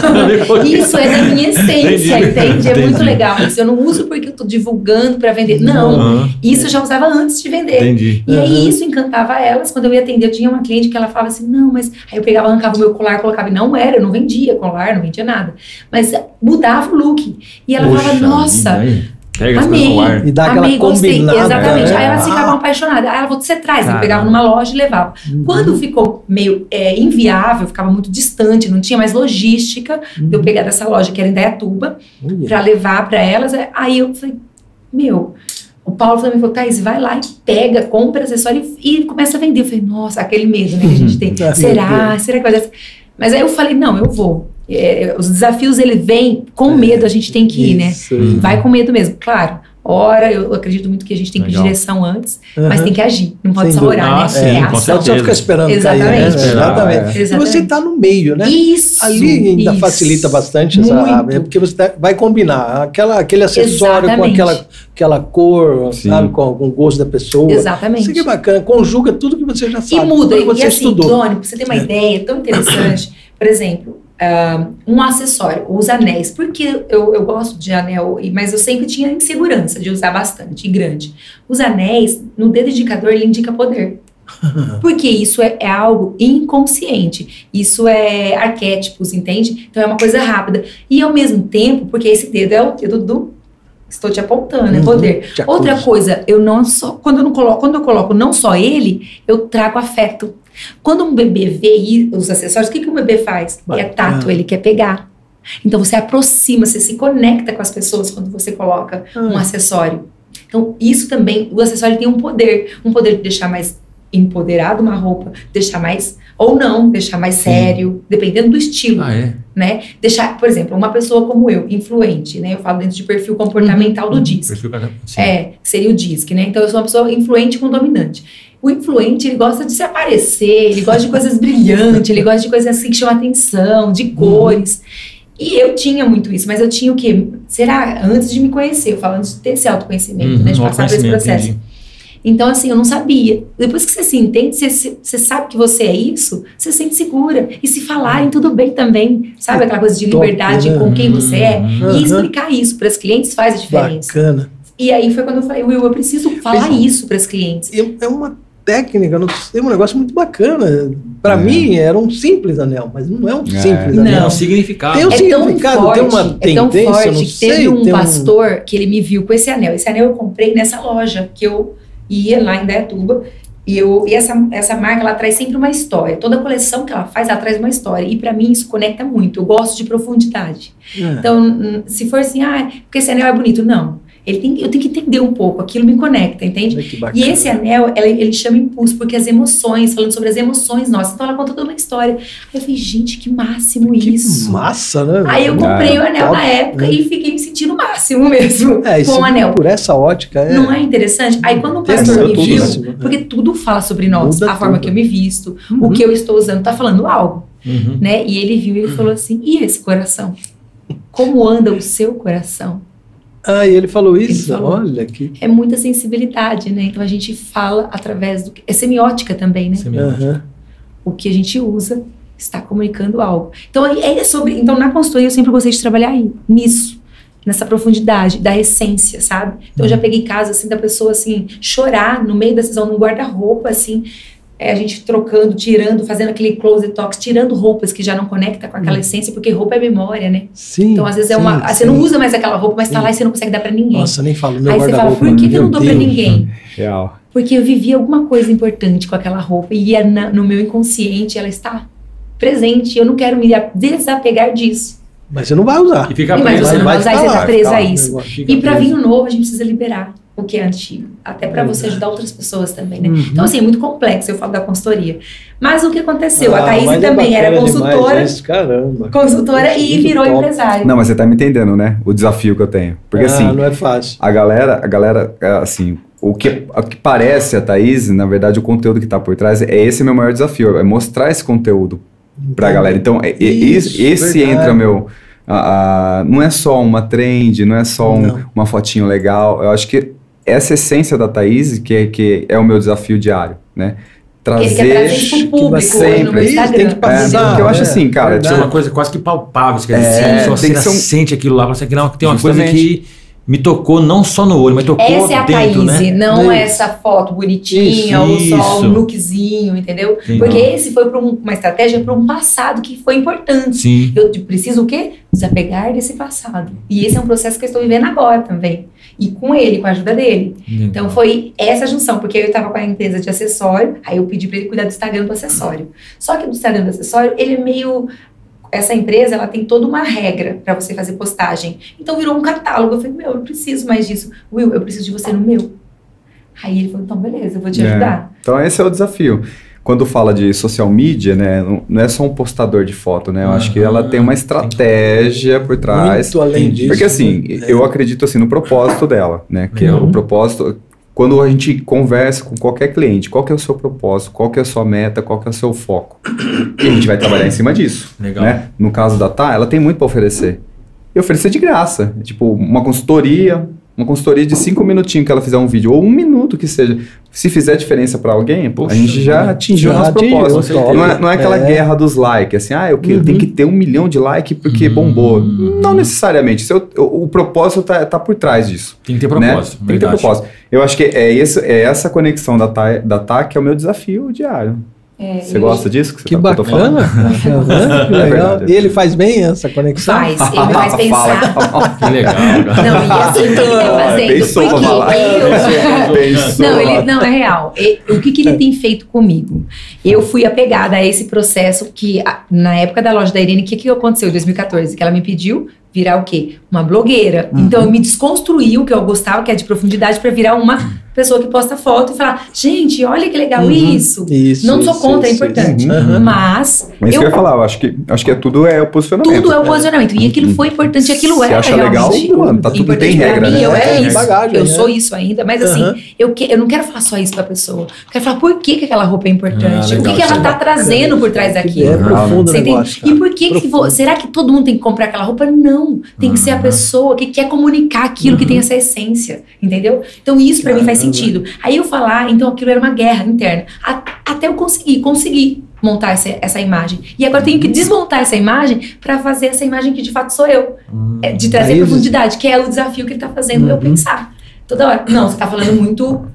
isso é da minha essência, Entendi. entende? É muito Entendi. legal isso. Eu não uso porque eu tô divulgando para vender. Não, Aham, isso eu já usava antes de vender. entendi. E aí Uhum. isso encantava elas. Quando eu ia atender, eu tinha uma cliente que ela falava assim, não, mas... Aí eu pegava, arrancava o meu colar, colocava... E não era, eu não vendia colar, não vendia nada. Mas mudava o look. E ela Poxa falava, nossa... aí. Pega as coisas no Amei. ar. E dá aquela Amei, gostei. combinada. Exatamente. né? Aí elas ficavam apaixonadas. Aí ela falou, você traz. Eu Caramba. pegava numa loja e levava. uhum. Quando ficou meio é, inviável, ficava muito distante, não tinha mais logística de eu pegar dessa loja que era em Dayatuba Olha. pra levar pra elas. é, Aí eu falei, meu, o Paulo também falou, Thaís, vai lá e pega, compra acessório e, e começa a vender. Eu falei, nossa, aquele medo né, que a gente tem. Meu Será? Será que vai dar? Mas aí eu falei, não, eu vou. É, os desafios, ele vem com medo, a gente tem que ir, né? Isso aí. Vai com medo mesmo, claro. Ora, eu acredito muito que a gente tem que Legal. pedir direção antes, mas Uhum. tem que agir. Não pode Sem só dúvida. orar, Ah, né? sim, é com. Não só certeza. ficar esperando cair, Exatamente. né? Esperar, Exatamente. é. E você está no meio, né? Isso. Ali ainda isso. facilita bastante é porque você tá- vai combinar aquela, aquele acessório com Exatamente. aquela, aquela cor, Sim. sabe, com, com o gosto da pessoa. Exatamente. Isso aqui é bacana, conjuga tudo que você já E sabe, muda. tudo que E você assim, estudou. Doni, pra você ter uma ideia tão interessante, por exemplo, um acessório, os anéis. Porque eu, eu gosto de anel, mas eu sempre tinha insegurança de usar bastante e grande. Os anéis, no dedo indicador, ele indica poder. Porque isso é, é algo inconsciente. Isso é arquétipos, entende? Então é uma coisa rápida. E ao mesmo tempo, porque esse dedo é o dedo do. Estou te apontando, é Uhum, poder. Outra coisa, eu não só. Quando eu não coloco, quando eu coloco não só ele, eu trago afeto. Quando um bebê vê os acessórios, o que, que o bebê faz? É Bacana. tato, ele quer pegar. Então você aproxima, você se conecta com as pessoas quando você coloca um Ah. acessório. Então, isso também, o acessório tem um poder. Um poder de deixar mais empoderado uma roupa, deixar mais. Ou não, deixar mais sério, dependendo do estilo Ah, é? né? Deixar, por exemplo, uma pessoa como eu, influente, né? Eu falo dentro de perfil comportamental do DISC. Perfil sim. É, seria o DISC, né? Então eu sou uma pessoa influente com dominante. O influente, ele gosta de se aparecer, ele gosta de coisas brilhantes, ele gosta de coisas assim que chamam atenção, de cores. E eu tinha muito isso, mas eu tinha o quê? Será? Antes de me conhecer, eu falo antes de ter esse autoconhecimento, né? De Uhum, passar por esse processo. entendi. Então, assim, eu não sabia. Depois que você se entende, você, se- você sabe que você é isso, você se sente segura. E se falarem, tudo bem também. Sabe aquela coisa de Top, liberdade né? com quem você é? Uhum. E explicar isso para as clientes faz a diferença. Bacana. E aí foi quando eu falei, Will, eu preciso falar Mas- isso para os clientes. É uma técnica, não é um negócio muito bacana. Para É. mim era um simples anel, mas não é um É. simples Não. Tem anel. um significado. Tem um É tão significado, forte, tem uma é tão tendência, eu forte não que teve sei, um tem um- pastor que ele me viu com esse anel. Esse anel eu comprei nessa loja que eu ia lá em Dayatuba. E, eu, e essa, essa marca, ela traz sempre uma história. Toda coleção que ela faz, ela traz uma história. E pra mim isso conecta muito. Eu gosto de profundidade. É. Então, se for assim, ah, porque esse anel é bonito. Não. Ele tem, eu tenho que entender um pouco. Aquilo me conecta, entende? E esse anel, ela- ele chama impulso, porque as emoções, falando sobre as emoções nossas. Então ela conta toda uma história. Aí eu falei, gente, que máximo Que isso. massa, né? Aí eu Ah, comprei o anel top, na época né? e fiquei me sentindo o máximo mesmo É, isso com o anel. por essa ótica é. Não é interessante? Aí quando o pastor me viu, né? porque tudo fala sobre nós, Muda a forma tudo. que eu me visto, Uhum. o que eu estou usando, tá falando algo, Uhum. né? E ele viu e ele falou assim: e esse coração? Como anda o seu coração? Ah, e ele falou isso? falou. Olha que. É muita sensibilidade, né? Então a gente fala através do. É semiótica também, né? Semiótica. Aham. o que a gente usa está comunicando algo. Então é sobre, então na consultoria eu sempre gostei de trabalhar aí, nisso, nessa profundidade da essência, sabe? Então eu já peguei casos assim da pessoa assim chorar no meio da sessão num guarda-roupa assim, é, a gente trocando, tirando, fazendo aquele close talks, tirando roupas que já não conecta com aquela essência, porque roupa é memória, né? Sim. Então às vezes é sim, uma, você sim. não usa mais aquela roupa, mas tá Sim. lá e você não consegue dar pra ninguém. Nossa, nem falo. Meu Aí você fala, guarda-roupa, por que, que eu não dou pra Deus. ninguém? Real. Porque eu vivi alguma coisa importante com aquela roupa e é na- no meu inconsciente ela está presente. Eu não quero me desapegar disso. Mas você não vai usar. E fica Mas preso, você né? não vai usar e você tá presa a isso. E para vinho novo a gente precisa liberar o que é antigo, até para você ajudar outras pessoas também, né? Uhum. Então assim, é muito complexo eu falo da consultoria. Mas o que aconteceu? a Ah, Thaís mas é também era consultora, demais caramba. consultora e virou top. empresária. Não, mas você tá me entendendo, né? O desafio que eu tenho. Porque ah, assim, não é fácil. a galera, a galera, é, assim, o que, o que parece a Thaís, na verdade, o conteúdo que tá por trás, é esse meu maior desafio, é mostrar esse conteúdo pra galera. Então, é- é- Isso, esse, esse verdade. entra meu. a- a- não é só uma trend, não é só um- Não. uma fotinho legal. Eu acho que essa essência da Thaís, que, é- que é o meu desafio diário, né? Ele quer trazer Trazer. isso público sempre. Isso, tem que É, passar. porque eu acho é, assim, cara, é uma coisa quase que palpável. Você, É, é, você tem que ser um- sente aquilo lá, você que não, tem uma coisa Justamente. que me tocou não só no olho, mas tocou Essa é a dentro, Thaís, né? não essa foto bonitinha Isso, ou só isso. um lookzinho, entendeu? Entendi. Porque esse foi para uma estratégia para um passado que foi importante. Sim. Eu preciso o quê? Desapegar desse passado. E esse é um processo que eu estou vivendo agora também. E com ele, com a ajuda dele. Então foi essa junção, porque eu estava com a empresa de acessório, aí eu pedi para ele cuidar do Instagram do acessório. Só que do Instagram do acessório, ele é meio essa empresa, ela tem toda uma regra para você fazer postagem. Então virou um catálogo. Eu falei, meu, eu não preciso mais disso. Will, eu preciso de você no meu. Aí ele falou, então beleza, eu vou te É. ajudar. Então esse é o desafio. Quando fala de social media, né, não- não é só um postador de foto, né? Eu acho que ela tem uma estratégia por trás. Muito além disso. Porque assim, É. eu acredito assim no propósito dela, né? Que é Uhum. o propósito. Quando a gente conversa com qualquer cliente, qual que é o seu propósito, qual que é a sua meta, qual que é o seu foco? E a gente vai trabalhar em cima disso. Legal. Né? No caso da Tá, ela tem muito para oferecer. E oferecer de graça. Tipo, uma consultoria, uma consultoria de cinco minutinhos que ela fizer um vídeo, ou um minuto que seja. Se fizer diferença para alguém, pô, a Poxa, gente já atingiu o já nosso atingiu, propósito. Não é, não é aquela É. guerra dos likes, assim, ah, eu, que, eu Uhum. tenho que ter um milhão de likes porque Uhum. bombou. Não necessariamente. Seu- o, o propósito tá, tá por trás disso. Tem que ter né? propósito. Tem que ter propósito. Eu acho que é, esse, é essa conexão da TAC da tá que é o meu desafio diário. É, Você gosta disso? Que, você Que tá- eu tô falando? bacana. Que É legal. verdade. E ele faz bem essa conexão? Faz, ele me faz pensar. Fala. Que legal, cara. Não, e assim, o que ele tá fazendo? Pensou pra falar. eu- Pensou Não, ele, não, é real. E- o que, que ele tem feito comigo? Eu fui apegada a esse processo que, na época da loja da Irene, o que, que aconteceu em 2014? Que ela me pediu virar o quê? Uma blogueira. Uhum. Então eu me desconstruí o que eu gostava, que é de profundidade, para virar uma pessoa que posta foto e falar: gente, olha que legal Uhum. isso. Isso. Não sou isso, contra, é isso, importante. isso. Aham. Mas Mas isso eu eu ia falar, eu acho que, acho que é tudo é o posicionamento. tudo é o posicionamento. E aquilo foi importante, aquilo era acha legal, mano, tá tudo importante tem pra regra, mim, né? Eu É, tem isso. bagagem, eu né? sou isso ainda, mas assim, eu, que, eu não quero falar só isso pra pessoa. Eu quero falar por que, que aquela roupa é importante. Ah, o legal, que, que ela tá é trazendo por trás daquilo. É profundo o Você entende? cara. E por que, que será que todo mundo tem que comprar aquela roupa? Não. Tem que ser a Uhum. pessoa que quer comunicar aquilo que tem essa essência. Entendeu? Então isso pra mim faz sentido. Aí eu falar, então aquilo era uma guerra interna. A- até eu conseguir, conseguir montar essa, essa imagem. E agora eu tenho que desmontar essa imagem pra fazer essa imagem que de fato sou eu. Hum. É, de trazer Aí- profundidade, que é o desafio que ele tá fazendo eu Uhum. pensar. Toda hora. Não, você tá falando muito.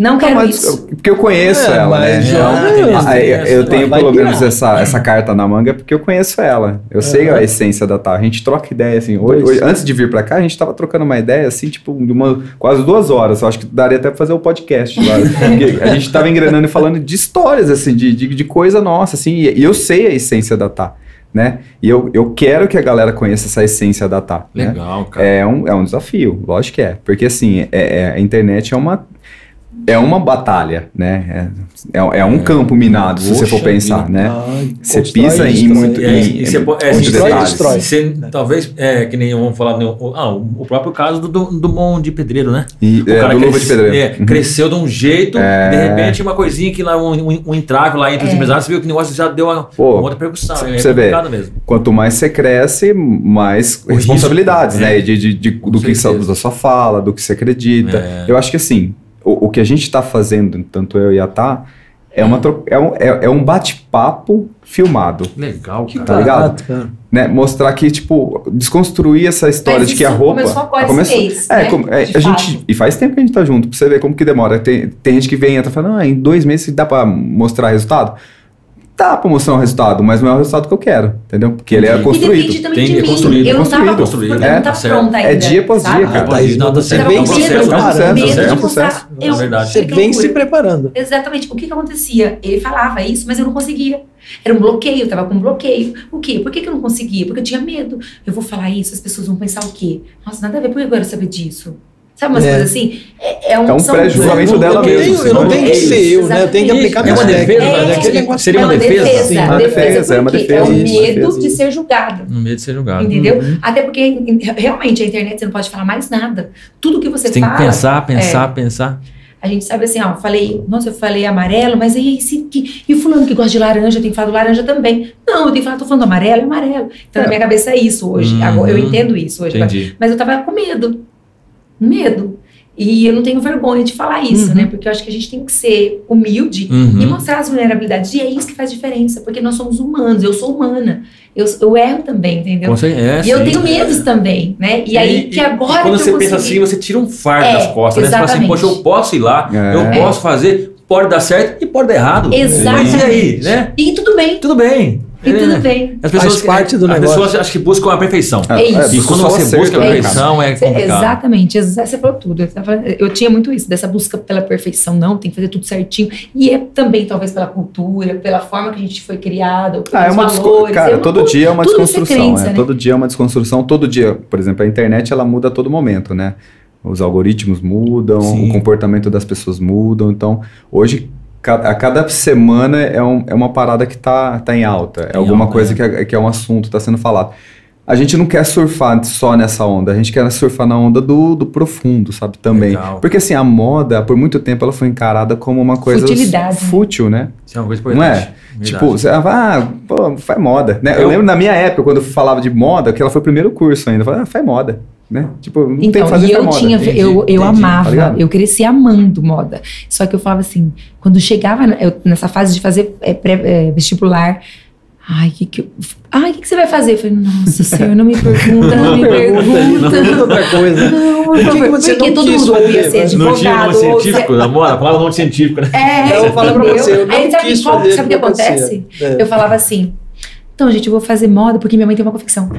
Não Não, quero mas isso. eu- porque eu conheço É, ela, né? Ah, ah, eu, eu tenho vai pelo menos essa, essa carta na manga porque eu conheço ela. Eu sei a essência da Tá. A gente troca ideia, assim. Hoje, hoje- antes de vir pra cá, a gente tava trocando uma ideia, assim, tipo, de uma, quase duas horas. Eu acho que daria até pra fazer o podcast lá. Porque a gente tava engrenando e falando de histórias, assim, de, de, de coisa nossa, assim. E, e eu sei a essência da Tá, né? E eu, eu quero que a galera conheça essa essência da Tá. né? Legal, cara. É um, é um desafio, lógico que é. Porque assim, é, é- a internet é uma. É uma batalha, né? É, é, é um campo minado, se você for pensar, né? Ah, Você pisa em destrói. muito- E aí, em- e você pode- é, e detalhes. destrói. você- talvez, é, que nem vamos falar, ah, o próprio caso do, do, de Pedreiro, né? E, O é, cara do Luva de cresce- Pedreiro. é, Uhum. cresceu de um jeito, É. de repente uma coisinha que lá, um, um, um entrave lá entre os É. empresários, você viu que o negócio já deu uma, Pô, uma outra percussão. É você vê. complicado mesmo. Quanto mais você cresce, mais O responsabilidades, risco, né? é. De, de- de- Com do que certeza. da sua fala, do que você acredita. É. Eu acho que assim, o, o que a gente está fazendo, tanto eu e a Tá, é, uma tro- é um, é, é um bate-papo filmado. Legal, Que cara. Tá ligado? barato, cara. né, mostrar que, tipo, desconstruir essa história Mas de que a roupa. começou agora esse começou- mês, é, né? é, a gente. E faz tempo que a gente tá junto, pra você ver como que demora. Tem, tem gente que vem e entra falando, ah, em dois meses dá pra mostrar resultado? Dá pra mostrar um resultado, mas não é o resultado que eu quero, entendeu? Porque ele é. E construído. depende também Tem- de é construído, eu não construído, tava, construído. É, certo. pronta ainda. É dia após dia, cara. pode ir, não, tá Você certo. vem É um se processo, preparando. é um processo, Medo é de um mostrar. processo. É verdade. Você vem se preparando. Exatamente. O que que acontecia? Ele falava isso, mas eu não conseguia. Era um bloqueio, eu tava com um bloqueio. O quê? Por que, que eu não conseguia? Porque eu tinha medo. Eu vou falar isso, as pessoas vão pensar o quê? Nossa, nada a ver, por que eu quero saber disso? Sabe umas É. coisas assim? É, é um, É um pré-julgamento Eu dela não mesmo. tenho- Eu não senão- tenho que ser eu, né? Eu tenho que aplicar É minhas uma defesa, técnicas. né? É aquele Seria- negócio- seria uma é defesa? defesa, Sim, uma defesa, defesa, é uma defesa, É o medo defesa, de ser julgado. No medo de ser julgado. Entendeu? Uhum. Até porque realmente a internet você não pode falar mais nada. Tudo que você, Você tem fala. que pensar, pensar, é. pensar. A gente sabe assim, ó, falei, nossa, eu falei amarelo, mas e esse que e o fulano que gosta de laranja, eu tenho que falar do laranja também. Não, eu tenho que falar, tô falando do amarelo, é amarelo. Então É. na minha cabeça é isso hoje. Uhum. Agora, eu entendo isso hoje. Entendi. Mas eu tava com medo. Medo. E eu não tenho vergonha de falar isso, Uhum. né? Porque eu acho que a gente tem que ser humilde Uhum. e mostrar as vulnerabilidades. E é isso que faz diferença, porque nós somos humanos, eu sou humana. Eu, eu erro também, entendeu? Certeza, é, E eu sim. tenho medos também, né? E, aí que agora quando que você eu pensa consegui- assim, você tira um fardo É, das costas, né? Você fala assim, exatamente. poxa, eu posso ir lá, É. eu É. posso fazer, pode dar certo e pode dar errado. Exatamente. E aí, né? E tudo bem, Tudo bem. E É, tudo né? bem. As pessoas, Faz parte do as negócio. pessoas acho que buscam a perfeição. É isso. E quando você busca a né, perfeição, é Cê- complicado. Exatamente, exa- você falou tudo. Eu tinha muito isso, dessa busca pela perfeição, não, tem que fazer tudo certinho. E é também, talvez, pela cultura, pela forma que a gente foi criado, Ah, é uma valores. Cara, é uma todo dia é uma desconstrução. crença, é, né? Todo dia é uma desconstrução. Todo dia, por exemplo, a internet ela muda a todo momento, né? Os algoritmos mudam, Sim. o comportamento das pessoas mudam. Então, hoje, a cada semana é, um- é uma parada que tá, tá em alta. É Em alguma alta, coisa é. que é, que é um assunto, está sendo falado. A gente não quer surfar só nessa onda, a gente quer surfar na onda do, do profundo, sabe? Também. Legal. Porque assim, a moda, por muito tempo, ela foi encarada como uma coisa Futilidade, fútil, né? Isso é uma coisa Não importante. é? Verdade. Tipo, você fala, ah, pô, faz moda. Né? Eu Eu- lembro na minha época, quando eu falava de moda, que ela foi o primeiro curso ainda. Eu falava, ah, faz moda. Né? Tipo, não tem Então, que fazer e eu moda. tinha, Entendi, eu, eu entendi, tá amava, ligado? eu cresci amando moda. Só que eu falava assim, quando chegava eu- nessa fase de fazer é, pré- é, vestibular, ai, que que eu, ai, que que você vai fazer? Eu falei, nossa senhor, não me pergunta, não me pergunta. Não, outra coisa. Não, por que favor, que você porque todo mundo fazer? ia ser Não tinha nome advogado. ou científico da moda? Falava nome científico, né? É, Eu falar pra você, eu não Aí sabe, quis fazer sabe o que acontece? É. Eu falava assim, então, gente, eu vou fazer moda porque minha mãe tem uma confecção.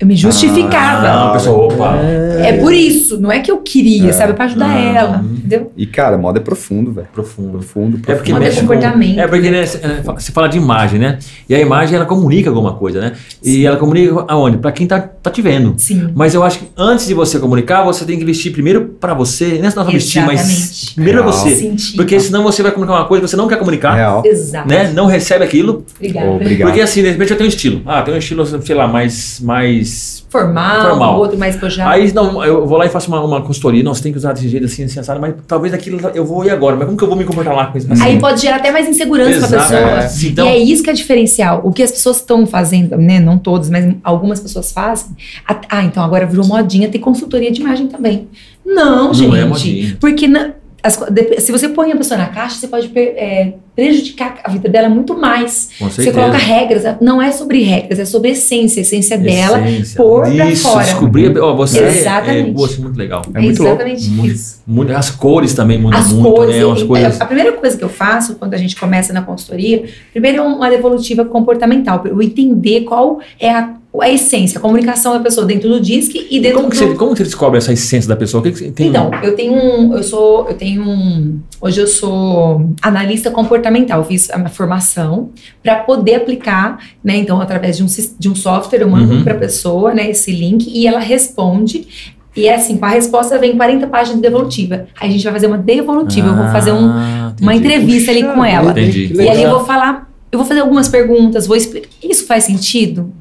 Eu me justificava. Ah, pessoal, opa. É por isso, não é que eu queria, sabe? Pra ajudar Ah. ela, entendeu? E, cara, moda é profundo, velho. Profundo. Profundo, É profundo. porque Moda é mexe com- comportamento. É porque né, você fala de imagem, né? E a imagem ela comunica alguma coisa, né? E ela comunica aonde? Pra quem tá, tá te vendo. Sim. Mas eu acho que antes de você comunicar, você tem que vestir primeiro pra você, não é só vestir, mas primeiro pra Real. você. Sentir. Porque senão você vai comunicar uma coisa que você não quer comunicar, Real. Exato. né? Não recebe aquilo. Obrigada. Obrigado. Porque assim, de repente eu tenho um estilo. Ah, tem um estilo, sei lá, mais mais Formal, Formal. o outro mais pojado. Aí não, eu vou lá e faço uma, uma consultoria, não, você tem que usar desse jeito assim, assim, assado, mas talvez aquilo eu vou ir agora, mas como que eu vou me comportar lá com isso? Assim? Aí pode gerar até mais insegurança pra Exato, pessoa. é. Então- E é isso que é diferencial. O que as pessoas estão fazendo, né? Não todas, mas algumas pessoas fazem. Ah, então agora virou modinha ter consultoria de imagem também. Não, Não gente. é modinha. Porque na- as se você põe a pessoa na caixa, você pode é, prejudicar a vida dela muito mais. Com Você coloca regras, não é sobre regras, é sobre essência, a essência dela, Essência. pôr pra Isso, fora. descobrir. Ó, você é, Exatamente. é, pô, assim, muito legal. É muito louco. exatamente Muito, isso. muito- as cores também mudam As muito, cores, né? Umas e- coisas. a primeira coisa que eu faço quando a gente começa na consultoria, primeiro é uma devolutiva comportamental, eu entender qual é a, a essência, a comunicação da pessoa dentro do DISC e dentro Como do, você, como você descobre essa essência da pessoa? O que que você tem? Então, eu tenho um, eu sou, eu tenho um, hoje eu sou analista comportamental, eu fiz a minha formação para poder aplicar, né, então através de um, de um software eu mando Uhum. para a pessoa, né, esse link e ela responde e é assim, com a resposta vem 40 páginas de devolutiva. Aí a gente vai fazer uma devolutiva, eu vou fazer um, Ah, uma entrevista ali Puxa com ela. Entendi. E ali eu vou falar, eu vou fazer algumas perguntas, vou explicar. Isso faz sentido?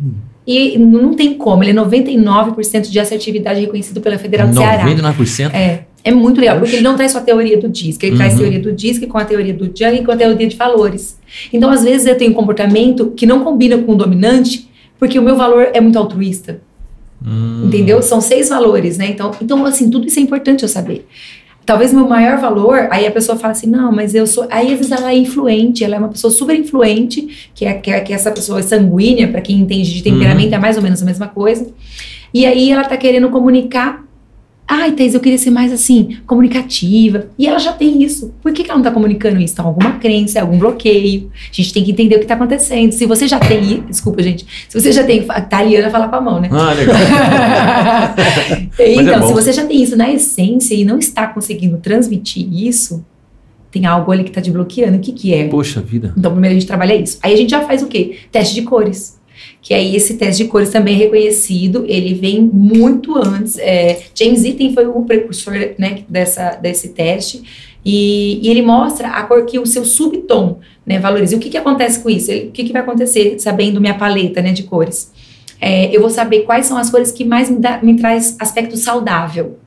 E não tem como, ele é 99% de assertividade reconhecido pela Federal do Ceará. 99%? É, é muito legal, porque ele não traz só a teoria do DISC, ele traz Uhum. teoria do DISC com a teoria do Jung e com a teoria de valores. Então, às vezes, eu tenho um comportamento que não combina com o dominante, porque o meu valor é muito altruísta, Hum. entendeu? São seis valores, né? Então, então, assim, tudo isso é importante eu saber. Talvez meu maior valor, aí a pessoa fala assim, não, mas eu sou. Aí às vezes ela é influente, ela é uma pessoa super influente, que é, que é, que essa pessoa é sanguínea, para quem entende de temperamento, é mais ou menos a mesma coisa. E aí ela tá querendo comunicar. Ai, Thais, eu queria ser mais assim, comunicativa. E ela já tem isso. Por que, que ela não tá comunicando isso? Então, alguma crença, algum bloqueio. A gente tem que entender o que tá acontecendo. Se você já tem. Desculpa, gente. Se você já tem. Tá, a Liana fala com a mão, né? Ah, legal. então, é se você já tem isso na essência e não está conseguindo transmitir isso, tem algo ali que está te bloqueando. O que, que é? Poxa vida. Então, primeiro a gente trabalha isso. Aí a gente já faz o quê? Teste de cores. Que aí esse teste de cores também é reconhecido, ele vem muito antes. É, James Itten foi o precursor né, dessa, desse teste. E, e ele mostra a cor que o seu subtom né, valoriza. E o que, que acontece com isso? Ele- o que, que vai acontecer sabendo minha paleta né, de cores? É, eu vou saber quais são as cores que mais me, dá, me traz aspecto saudável.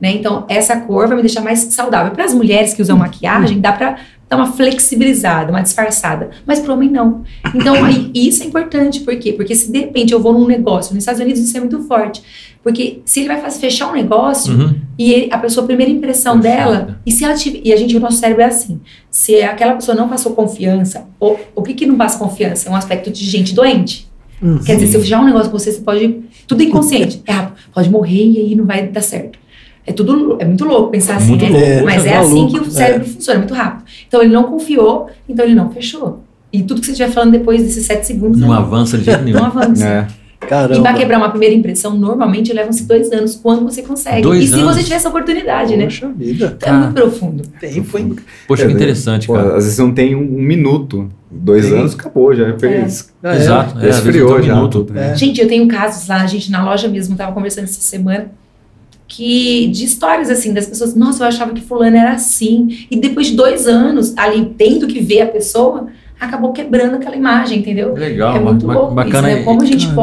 Né? Então, essa cor vai me deixar mais saudável. Para as mulheres que usam maquiagem, dá para dar uma flexibilizada, uma disfarçada. Mas para o homem, não. Então, aí, isso é importante. Por quê? Porque se de repente eu vou num negócio, nos Estados Unidos isso é muito forte. Porque se ele vai fazer, fechar um negócio, Uhum. e ele- a pessoa, a primeira impressão Perfeito. dela, e se ela tiver, e a gente, o nosso cérebro é assim, se aquela pessoa não passou confiança, ou, o que que não passa confiança? É um aspecto de gente doente. Hum. Quer dizer, se eu fechar um negócio com você, você pode, tudo inconsciente, é pode morrer e aí não vai dar certo. É tudo, é muito louco pensar assim, Muito né? louco, Mas é é assim que o cérebro funciona, muito rápido. Então ele não confiou, então ele não fechou. E tudo que você estiver falando depois desses sete segundos, Não não, avança de jeito nenhum. não avança. É. Caramba. E para quebrar uma primeira impressão, normalmente levam-se dois anos quando você consegue. Dois e se anos? você tiver essa oportunidade, né? Poxa vida. Então, é muito profundo. Tempo, hein? Poxa, É, que interessante, Pô, cara. às vezes não tem um, um minuto. Dois Sim. anos, acabou, já fez. Ah, é. Exato. É, Esfriou tem um já. minuto. né? É. Gente, eu tenho casos lá, a gente na loja mesmo tava conversando essa semana que de histórias assim das pessoas, nossa, eu achava que fulano era assim, e depois de dois anos ali tendo que ver a pessoa, acabou quebrando aquela imagem, entendeu? Legal, é muito ba- louco bacana. isso, né? Como a gente Caramba,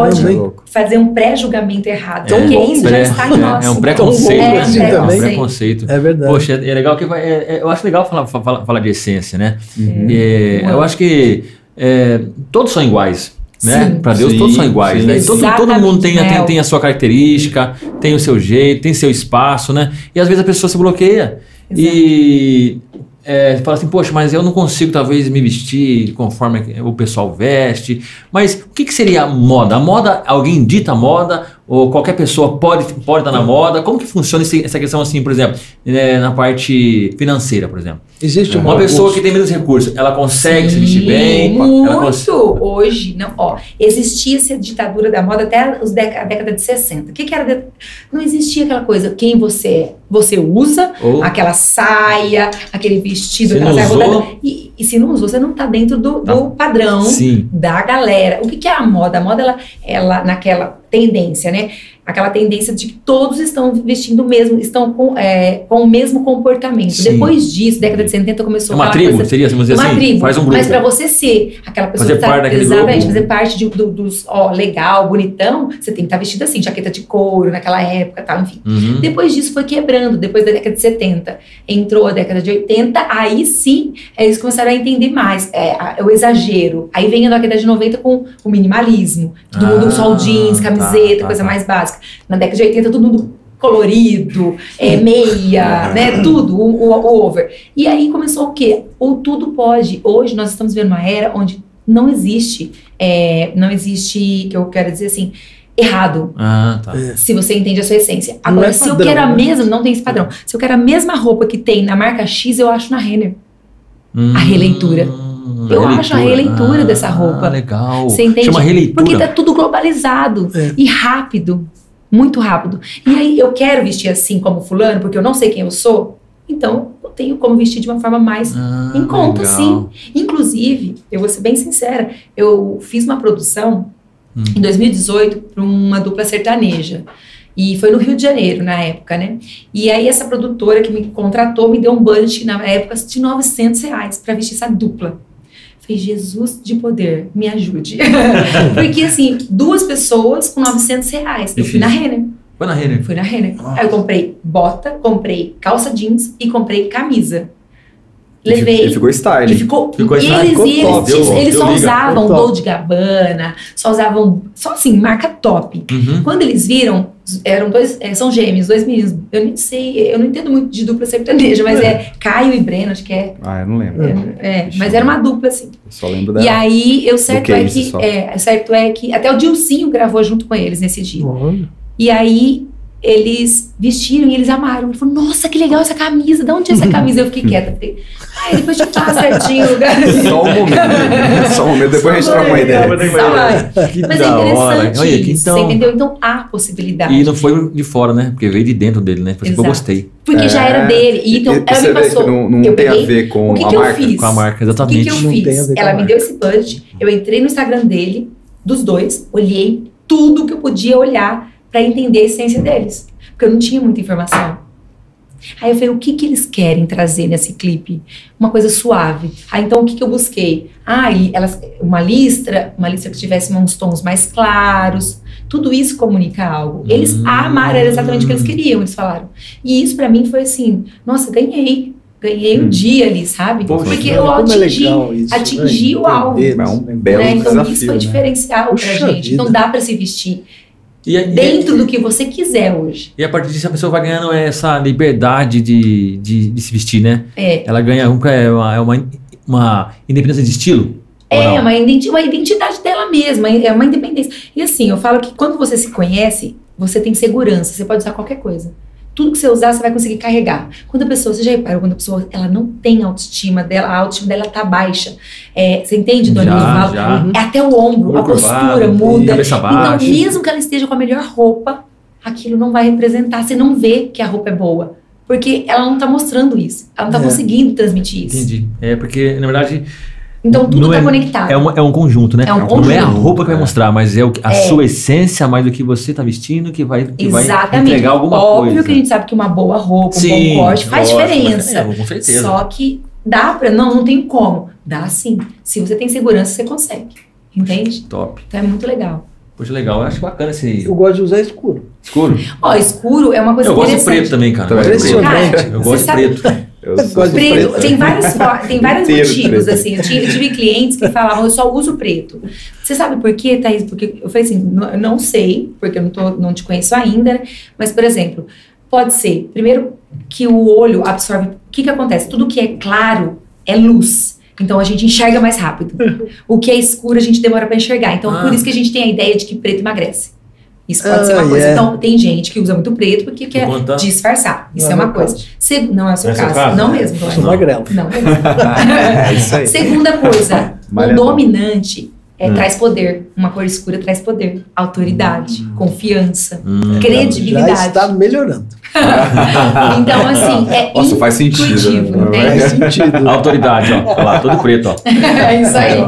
pode fazer um pré-julgamento errado, É, porque isso já pré- está em é, nós. é um preconceito, Tão bom né? assim É um preconceito. É verdade. Poxa, é legal que vai. é- é- eu acho legal falar, falar, falar de essência, né? Uhum. É, eu acho que é, todos são iguais. Né? Para Deus Sim, todos são iguais, sim. né? E Todo, todo mundo tem, tem, tem a sua característica, tem o seu jeito, tem seu espaço, né? E às vezes a pessoa se bloqueia e é, fala assim, poxa, mas eu não consigo talvez me vestir conforme o pessoal veste. Mas o que, que seria a moda? A moda, alguém dita a moda? Ou qualquer pessoa pode, pode estar na moda? Como que funciona esse- essa questão assim, por exemplo, né, na parte financeira, por exemplo? Existe Uma pessoa que tem menos recursos, ela consegue se vestir bem? Muito! Ela cons- Hoje, não, ó, existia essa ditadura da moda até os dec- a década de 60. O que, que era? de- Não existia aquela coisa, quem você é. Você usa Ou- aquela saia, aquele vestido, Se aquela não saia usou- rodada. E, e se não usou, você não tá dentro do, Tá. do padrão Sim. da galera. O que, que é a moda? A moda, ela, ela naquela tendência, né? Aquela tendência de que todos estão vestindo o mesmo, estão com, é, com o mesmo comportamento. Sim. Depois disso, década de 70 começou É uma aquela tribo, coisa- seria, vamos dizer uma assim? tribo. Faz um grupo. Mas pra você ser aquela pessoa Fazer que tá, parte exatamente, fazer parte de, do- dos, ó, legal, bonitão, você tem que estar vestido assim, jaqueta de couro naquela época, tal, enfim. Uhum. Depois disso foi quebrando, depois da década de 70, entrou a década de 80, aí sim eles começaram a entender mais, é, a- o exagero. Aí vem a década de 90 com o minimalismo, todo mundo Ah, só o jeans, tá, camiseta, tá, coisa tá. mais básica. Na década de 80 todo mundo colorido, é, meia, né? Tudo, o, o- o over. E aí começou o quê? O tudo pode. Hoje nós estamos vivendo uma era onde não existe, é, não existe, que eu quero dizer assim, errado. Ah, tá. Se você entende a sua essência. Agora, é se eu padrão, quero a né? mesma, não tem esse padrão. Se eu quero a mesma roupa que tem na marca X, eu acho na Renner. Hum, A releitura. Eu acho a releitura dessa roupa. Ah, legal. Você entende? Chama releitura. Porque tá tudo globalizado É. e rápido. Muito rápido. E aí eu quero vestir assim como fulano, porque eu não sei quem eu sou. Então, eu tenho como vestir de uma forma mais Ah, em conta, legal. sim. Inclusive, eu vou ser bem sincera, eu fiz uma produção Hum. em 2018 para uma dupla sertaneja. E foi no Rio de Janeiro, na época, né? E aí essa produtora que me contratou me deu um budget, na época, de 900 reais para vestir essa dupla. Falei, Jesus de poder, me ajude. Porque, assim, duas pessoas com 900 reais. Eu fui na Renner. Foi na Renner. Fui na Renner. Aí eu comprei bota, comprei calça jeans e comprei camisa. Levei. E ficou style. E ficou, Ficou e style, eles, ficou e top, eles, eles só liga. usavam. Dolce Gabbana, só usavam, só assim, marca top. Uhum. Quando eles viram, eram dois, é, são gêmeos, dois meninos. Eu nem sei, eu não entendo muito de dupla sertaneja, mas é, Caio e Breno, acho que é. Ah, eu não lembro. é, mas era uma dupla, assim. Eu só lembro da. E aí, eu certo é que. só. É, certo é que. Até o Dilcinho gravou junto com eles nesse dia. Olha. E aí eles vestiram e eles amaram. Ele falou, nossa, que legal essa camisa. De onde é essa camisa? Eu fiquei quieta. Falei, ai, depois te fala certinho o lugar. Só um momento. Só um momento, depois a gente troca uma ideia. Que Mas é interessante Olha, que isso, então... você entendeu? Então há possibilidade. E não foi de fora, né? Porque veio de dentro dele, né? Tipo assim, pô, eu gostei. Porque já era É. dele. E então E- ela você me passou. não, não eu tem a peguei- ver com o que a que eu marca. fiz? Com a marca, O que, exatamente. que eu a fiz? Ela a me deu esse budget, eu entrei no Instagram dele, dos dois, olhei tudo que eu podia olhar pra entender a essência deles. Porque eu não tinha muita informação. Aí eu falei, o que que eles querem trazer nesse clipe? Uma coisa suave. Aí então o que que eu busquei? Ah, e elas, uma listra, uma listra que tivesse uns tons mais claros. Tudo isso comunica algo. Eles Hum. amaram, era exatamente o que eles queriam, eles falaram. E isso pra mim foi assim, nossa, ganhei. Ganhei o Hum. dia ali, sabe? Poxa, Porque eu é atingi, legal isso, atingi né? o alvo. Entender É um belo né? Então desafio, isso foi né? diferencial Puxa pra gente. vida. Então dá pra se vestir E, e- dentro do que você quiser hoje. e a partir disso a pessoa vai ganhando essa liberdade de, de, de se vestir, né? É, Ela ganha é uma, é uma, uma independência de estilo. é uma, identi- uma identidade dela mesma, é uma independência. E assim, eu falo que quando você se conhece, você tem segurança, você pode usar qualquer coisa. Tudo que você usar, você vai conseguir carregar. Quando a pessoa, você já reparou, quando a pessoa ela não tem autoestima dela, a autoestima dela tá baixa. É, você entende, Dona? Já, já. É até o ombro, a Ombro postura curvado, muda. Então, mesmo que ela esteja com a melhor roupa, aquilo não vai representar. Você não vê que a roupa é boa. Porque ela não tá mostrando isso. Ela não tá É. conseguindo transmitir isso. Entendi. É porque, na verdade, Então tudo Não tá é- conectado. é, uma- é um conjunto, né? É um Não é a conjunto. roupa que vai É. mostrar, mas é o, a É. sua essência mais do que você tá vestindo que vai, que vai Exatamente. entregar alguma Óbvio coisa. que a gente sabe que uma boa roupa, um Sim, bom corte faz lógico, diferença. é, com certeza. Só que dá pra. Não, não tem como. Dá sim. Se você tem segurança, você consegue. Entende? Top. Então é muito legal. Poxa, legal. Eu acho bacana esse Eu gosto de usar escuro. escuro. Ó, escuro é uma coisa Eu gosto de interessante. preto também, cara. Também. Eu gosto de preto. Impressionante. Eu Você gosto de sabe- preto. Eu Gosto de Preto, preto. tem vários, tem vários motivos, preto. assim. Eu, tinha- eu tive clientes que falavam, eu só uso preto. Você sabe por quê, Thaís? Porque eu falei assim, não, eu não sei, porque eu não, tô, não te conheço ainda, né? Mas, por exemplo, pode ser, primeiro, que o olho absorve. O que que acontece? Tudo que é claro é luz. Então a gente enxerga mais rápido. O que é escuro a gente demora para enxergar. Então Ah. por isso que a gente tem a ideia de que preto emagrece. Isso pode Ah, ser uma coisa. yeah. Então tem gente que usa muito preto porque quer conta- disfarçar. Isso Não é é uma coisa. caso. Se- não é o seu Não é caso. caso? Não mesmo. Eu Dona. sou magrelo. Não mesmo. É isso aí. Segunda coisa, o dominante é, Hum. traz poder. Uma cor escura traz poder, autoridade, confiança, Hum. Já credibilidade. está melhorando. Então, assim, é Nossa, faz sentido. né? entende? Faz sentido. Autoridade, ó. Olha lá, todo preto, ó. É isso aí.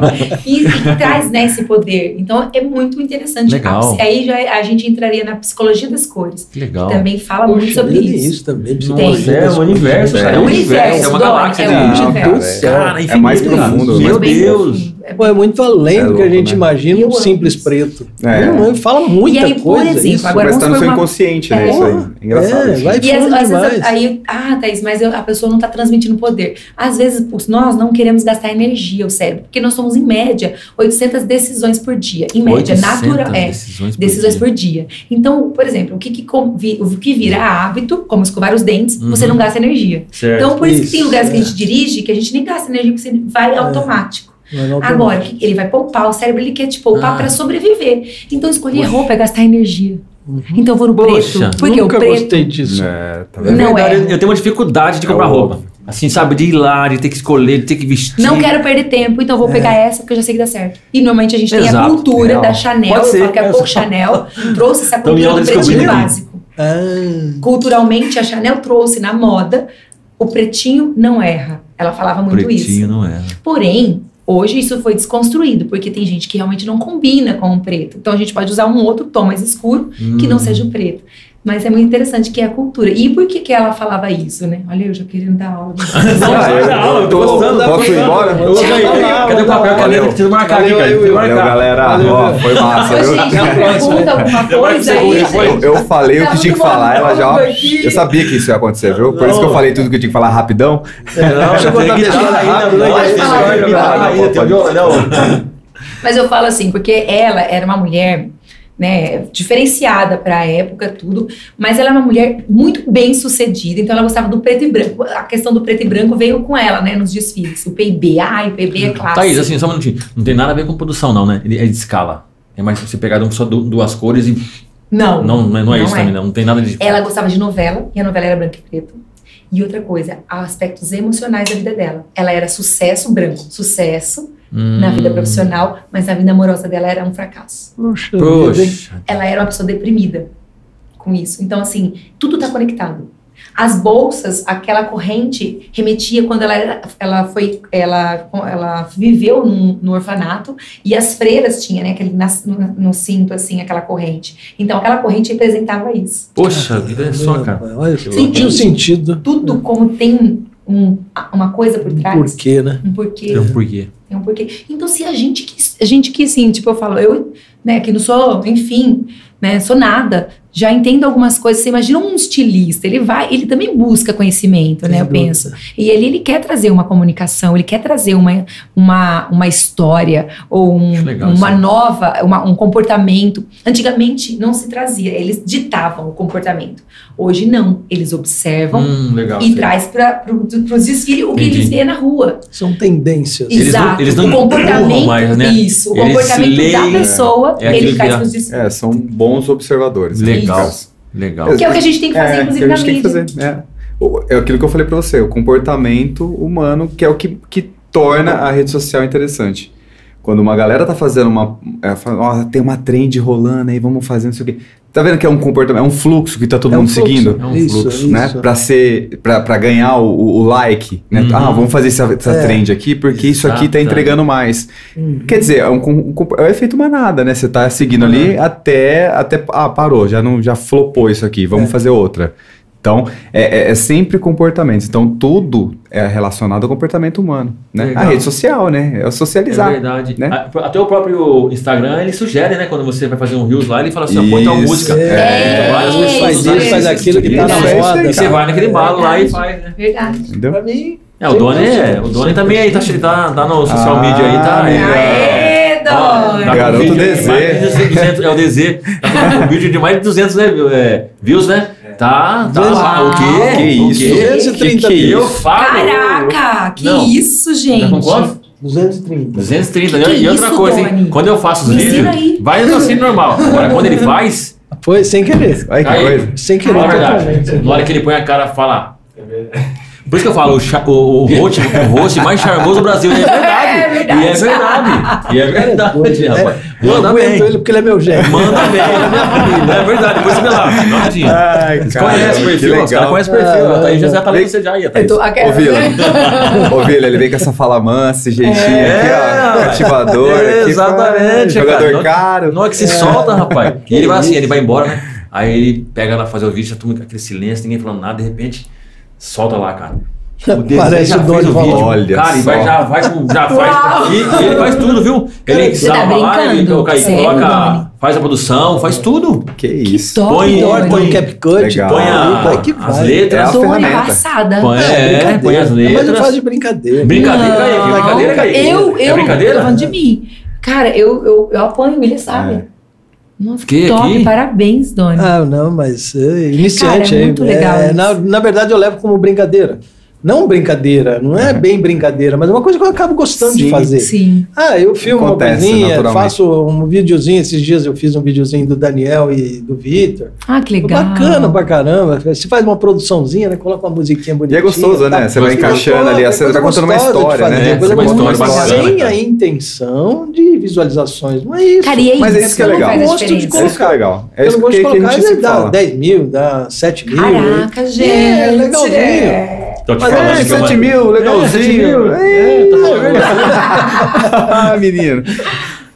E, e traz né, esse poder. Então é muito interessante. Legal. Aí já a gente entraria na psicologia das cores. Que legal. Também fala muito Poxa, sobre vida, isso. isso também. Tem. psicologia É das um universo. É um É um universo. É universo, uma galáxia é um universo. Cara, É mais profundo, Meu mais bem Deus. É Pô, é muito além É do que a louco, gente né? imagina um simples isso. preto. É. Não, não, fala muita E aí, por coisa. exemplo, isso. agora Mas tá no seu uma- inconsciente, né? É. Isso aí. É engraçado. É, vai E às, vezes aí, ah, Thaís, mas eu- a pessoa não está transmitindo poder. Às vezes nós não queremos gastar energia, o cérebro, porque nós somos, em média, 800 decisões por dia. Em média, 800 natural. É, decisões por decisões dia. por dia. Então, por exemplo, o que, que, o que vira hábito, como escovar os dentes, Uhum. você não gasta energia. Certo. Então, por isso, que Isso, tem lugares que a é. gente dirige que a gente nem gasta energia, porque você vai automático. Agora, ele vai poupar, o cérebro ele quer te poupar Ah. para sobreviver. Então, escolher roupa é gastar energia. Uhum. Então, eu vou no Poxa. preto. Porque Nunca o preto. gostei disso. É, tá É? Não é. eu tenho uma dificuldade de comprar É roupa. óbvio. Assim, sabe, de ir lá, de ter que escolher, de ter que vestir. Não quero perder tempo, então vou pegar essa porque eu já sei que dá certo. E normalmente a gente tem a Exato. cultura Real. da Chanel, Pode eu ser. falo que a Coco Chanel trouxe essa Então, cultura Mion do pretinho básico. Ah, Culturalmente, a Chanel trouxe na moda o pretinho não erra. Ela falava muito isso. Pretinho não é. Porém, hoje isso foi desconstruído, porque tem gente que realmente não combina com o preto. Então a gente pode usar um outro tom mais escuro que não Hum. seja o preto. Mas é muito interessante que é a cultura. E por que, que ela falava isso, né? Olha, eu já querendo dar aula. Não, Ah, sai eu- da aula, eu tô gostando. posso ir embora? Eu vou. Cadê o papel? Cadê? Valeu. Preciso marcar aqui, Valeu, Will. Valeu, marcar. galera. Valeu, Ó, foi massa, Ô, gente, pergunta alguma coisa aí. Eu, eu falei o Tá que tinha que falar, ela já. aqui. Eu sabia que isso ia acontecer, viu? Por isso que eu Não. falei tudo que eu tinha que falar rapidão. Não, eu tem contar que deixar ainda. Não, né? Mas eu falo assim, porque ela era uma mulher né, diferenciada para a época, tudo, mas ela é uma mulher muito bem sucedida, então ela gostava do preto e branco. A questão do preto e branco veio com ela, né, nos desfiles. O PIB, ai, o PIB é clássico. Thaís, assim, só um minutinho. Não tem nada a ver com produção, não, né? Ele é de escala. É mais você pegar só du- duas cores e. Não, Não, não é, não é isso é. também, não. Não tem nada de. Ela gostava de novela, e a novela era branco e preto. E outra coisa, aspectos emocionais da vida dela. Ela era sucesso branco, sucesso Hum. na vida profissional, mas na vida amorosa dela era um fracasso. Poxa, ela era uma pessoa deprimida com isso. Então, assim, tudo está conectado. As bolsas, aquela corrente remetia quando ela, era, ela foi, ela, ela viveu num- no orfanato e as freiras tinham, né, aquele nas- no, no cinto, assim, aquela corrente. Então, aquela corrente representava isso. Poxa, vida é só, cara. Olha, sentiu louco. sentido. Tudo como tem um, uma coisa por trás. Por quê, né? Um porquê. Tem um porquê. Tem um porquê. Então, se a gente quis, a gente que assim, tipo, eu falo, eu, né, que não sou, enfim, né, sou nada, já entendo algumas coisas. Você imagina um estilista, ele vai, ele também busca conhecimento, né, eu Sem penso. E ele, ele quer trazer uma comunicação, ele quer trazer uma, uma, uma história ou um- legal uma nova, uma- um comportamento. Antigamente não se trazia, eles ditavam o comportamento. Hoje não, eles observam Hum, legal. e sei. traz para pro, os desfiles o que Entendi. eles vêem na rua. São tendências. Eles não- Exato. eles não o comportamento, mais, né? isso, o Eles comportamento leem, da pessoa, é aquilo ele traz para os desfiles. É, são bons observadores. né? Legal. Legal. Que é o que a gente tem que fazer, É, inclusive, que a na gente tem que mídia. fazer. É. É aquilo que eu falei pra você, o comportamento humano, que é o que, que torna a rede social interessante. Quando uma galera tá fazendo uma. É, fala, "Ó, tem uma trend rolando aí, vamos fazer não sei o quê. Tá vendo que é um comportamento, é um fluxo que tá todo É um mundo fluxo. seguindo? É um isso, fluxo, isso. Né? Pra ser. Pra, pra ganhar o, o- like. Né? Uhum. Ah, vamos fazer essa, essa É. trend aqui, porque isso aqui tá entregando mais. Hum. Quer dizer, é, um, um é o efeito manada, né? Você tá seguindo Uhum. ali até, até. Ah, parou, já, não, já flopou isso aqui, vamos É. fazer outra. Então, é, é- é sempre comportamento. Então, tudo é relacionado ao comportamento humano. Né? Legal. A rede social, né? É o É socializar. verdade. né? A- Até o próprio Instagram, ele sugere, né? Quando você vai fazer um Reels lá, ele fala assim, ó, põe tal música. é. Então, várias É, pessoas faz usam isso, faz aquilo que tá na é moda, aí. E você vai naquele balo lá e Verdade. faz, né? Verdade. Entendeu? Pra mim. É, o Doni é. O Doni também aí tá, tá, tá no social Ah, media aí, tá. Aê, Ó, tá Garoto DZ. de 200, é o DZ. Tá com um vídeo de mais de 200 né, é, views, né? Tá, tá lá. O quê? Que O isso? quê? 230 Que que é Eu falo. Caraca, que Não. isso, gente? Tá com quanto? 230. 230. Que e outra isso, coisa, hein? Doni? Quando eu faço os vídeos, vai no assim normal. Agora, quando ele faz, Foi sem querer. Olha que Aí. coisa. Sem querer verdade. Na hora que ele põe a cara, fala. Por isso que eu falo, o, o, o, host, o host mais charmoso do Brasil. E é verdade. É verdade. E é verdade. E é verdade, rapaz. Eu Manda aguento bem. ele porque ele é meu gênio. Manda bem. É verdade. Depois você vê lá. Dá uma olhadinha. Ai, Você cara, conhece o perfil? Os caras conhecem o perfil. Ah, A Thaís já tá lendo você já aí, a Eu Thaís. tô, Ô, Vila. Ô, Vila, ele vem com essa fala mansa, esse jeitinho É, aqui, ó. Cativador. é, aqui, exatamente, Jogador cara. caro. Não é que se solta, rapaz. E ele vai assim, ele vai embora, né? Aí ele pega lá fazer o vídeo, já toma aquele silêncio, ninguém falando nada, de repente, solta lá, cara. O desenho Parece já o vídeo. Olha Cara, e vai, só. já vai, já faz. E, ele faz tudo, viu? Ele Você tá salva lá, ele coloca, faz a produção, faz tudo. Que isso. top, Põe- Doni. Põe o CapCut. Põe a- que as letras. É a Doni ferramenta. passada. Põe, é, põe as Mas eu letras. faço de brincadeira. Brincadeira, Kaique, Não, brincadeira, Kaique. Eu, É eu, brincadeira? tô falando de mim. Cara, eu, eu, eu apoio ele, sabe? Nossa, Que que top, aqui? parabéns, Doni. Ah, não, mas é, iniciante Cara, é aí. muito legal É, na, na verdade, eu levo como brincadeira. Não brincadeira, não é bem brincadeira, mas é uma coisa que eu acabo gostando de Sim. fazer. Sim. Ah, eu filmo Acontece, uma coisinha, faço um videozinho. Esses dias eu fiz um videozinho do Daniel e do Vitor. Ah, que legal. Bacana pra caramba. Você faz uma produçãozinha, né? Coloca uma musiquinha E bonitinha. é gostoso, né? tá? Você vai encaixando ali, É você vai contando uma de história, fazer, né? coisa Uma história bacana, Sem cara. a intenção de visualizações. Não é isso. Cara, e aí, Mas isso que é legal. a Gosto de diferença. É isso que é legal. É eu isso que, de que a colocar, gente dá fala. 10 mil, dá 7 mil. Caraca, gente. É, legalzinho. Tô te Mas falando é, que é uma- 7 mil, É, legalzinho. É, tá verdade. Ah, menino.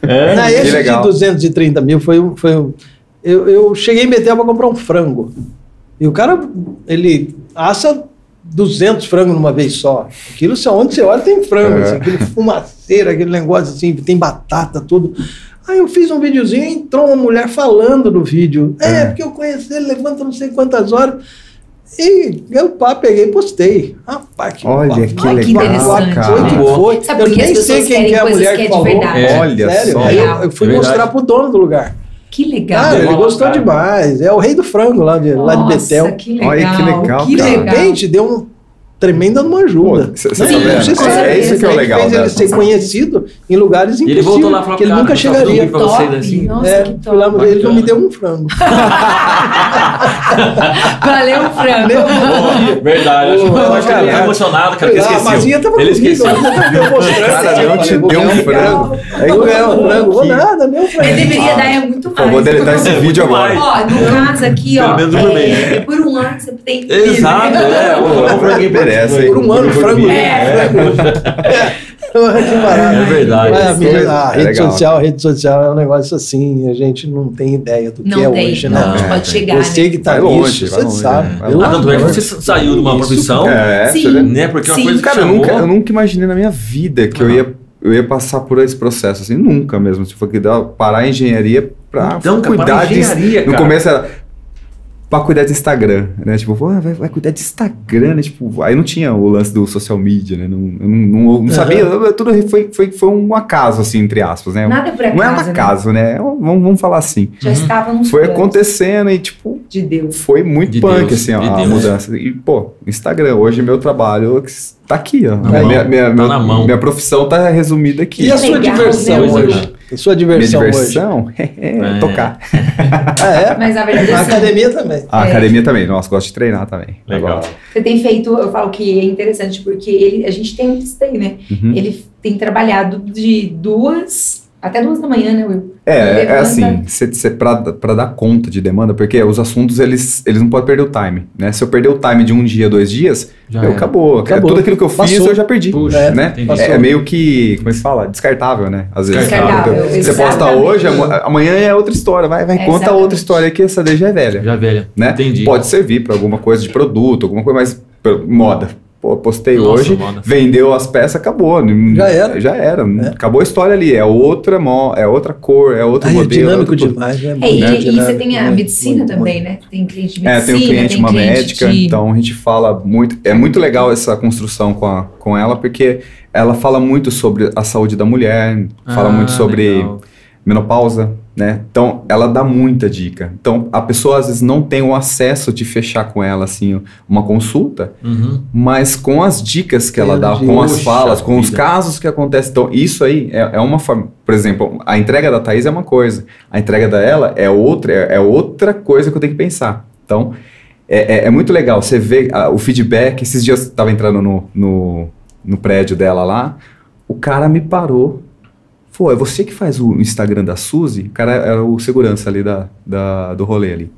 É? Que esse legal. de 230 mil foi um. Foi eu, eu cheguei em Betel para comprar um frango. E o cara, ele assa 200 frangos numa vez só. Aquilo, onde você olha, tem frango. É. assim, aquele fumaceira, aquele negócio assim, tem batata, tudo. Aí eu fiz um videozinho e entrou uma mulher falando no vídeo. É, É. porque eu conheci ele, levanta não sei quantas horas. E eu pá, peguei e postei. Rapaz, que Olha, que Ai, que legal, interessante. cara. Foi que foi. Sabe eu nem sei quem é a mulher que é falou. É. Olha Sério, só. Aí eu, eu fui É mostrar pro dono do lugar. Que legal. Cara, ele Legal, gostou cara. demais. É o rei do frango lá de, lá de Nossa, Betel. que legal. Olha que legal, Que De cara. legal. repente, deu um tremenda uma ajuda. Pô, cê- cê Não, sei se Com é- isso que é o ele legal, fez né? ele ser conhecido em lugares E ele impossíveis, voltou lá pra que ele cara, nunca um chegaria. pra vocês, Top. assim. Nossa, É, que fui top. lá, ele não me deu um frango. Valeu, frango. Pô, Verdade, que eu acho que ele tá emocionado, cara, que esqueceu. Mazinha tava Ele comigo, esqueceu. eu tava mostrando. Cara, não te Vou deu um frango. É Vou ganhar um frango. Vou nada, meu frango. Ele deveria dar é muito mais. deletar esse vídeo agora. Ó, no caso aqui, Pelo ó, menos um por mês. é, por um ano você tem Exato, é. O franguinho Merece? Por um ano, frango. É. Que barato. É verdade. Mas a, mídia- a É rede legal. social, a rede social é um negócio assim, a gente não tem ideia do que Não é tem, hoje, não, né? a gente É, pode chegar, Você né? que tá Vai longe, vai você longe, sabe. né? Vai Pelo Ah, tanto é que amor você de saiu de uma profissão, É, Sim. vê? né? Porque é uma coisa que Cara, eu nunca, eu nunca imaginei na minha vida que eu, Ah. ia, eu ia passar por esse processo, assim, nunca mesmo. Se for que dar, parar a engenharia pra Então, cara, cuidar para de. engenharia, No cara. começo era pra cuidar de Instagram, né? Tipo, pô, vai, vai cuidar de Instagram, né? Tipo, aí não tinha o lance do social media, né? Não, eu não, não, não sabia, eu- tudo foi, foi, foi um acaso, assim, entre aspas, né? Nada por não é um acaso, né? acaso, né? Vamos, vamos falar assim. Já estavam nos Foi planos acontecendo e, tipo, de Deus. foi muito De punk, Deus, assim, ó, de a Deus. mudança. E, pô, Instagram, hoje meu trabalho tá aqui, ó. Na minha, mão, minha, minha, tá meu- na mão. minha profissão tá resumida aqui. E a sua Legal, diversão hoje? hoje? A sua Minha diversão, diversão é, É. tocar. hoje? Ah, é? Mas na verdade, A assim, academia também. A É. academia também, nossa, gosto de treinar também. Legal. Agora. você tem feito, eu falo que é interessante, porque ele, a gente tem isso daí, né? Uhum. Ele tem trabalhado de duas até duas da manhã, né, Will? É, é assim, cê, cê, pra, pra dar conta de demanda, porque os assuntos, eles, eles não podem perder o time, né? Se eu perder o time de um dia, dois dias, Já era. acabou. Acabou. Tudo aquilo que eu fiz, Passou. eu já perdi, Puxa, né? entendi. É, é meio que, como é que fala? Descartável, né? Às vezes. Descartável, Então, Você posta hoje, amanhã é outra história. Vai, vai, conta Exatamente. outra história que essa daí já é velha. Já velha. né? Entendi. Pode servir para alguma coisa de produto, alguma coisa mais moda. Pô, postei Nossa, hoje, moda. vendeu as peças, acabou. Já era. Já era. É. Acabou a história ali. É outra, mo é outra cor, é outro Aí é modelo. dinâmico outro tudo. demais, né? É, e, Muito e você dinâmico, tem a medicina muito, também, muito. né? Tem cliente de É, medicina, tem um cliente, uma cliente médica, de- então a gente fala muito. É muito legal essa construção com, a, com ela, porque ela fala muito sobre a saúde da mulher, fala Ah, muito sobre legal. Menopausa, né? Então, ela dá muita dica. Então, a pessoa às vezes não tem o acesso de fechar com ela, assim, uma consulta, Uhum. mas com as dicas que ela Meu dá, Deus. com as falas, com os casos que acontecem. Então, isso aí é, é uma forma. Por exemplo, a entrega da Thaís é uma coisa, a entrega dela é outra, é, é outra coisa que eu tenho que pensar. Então, é, é- é muito legal. Você vê ah, o feedback. Esses dias eu estava entrando no, no, no prédio dela lá, o cara me parou. Pô, é você que faz o Instagram da Suzy? O cara era o segurança ali da, da- do rolê ali.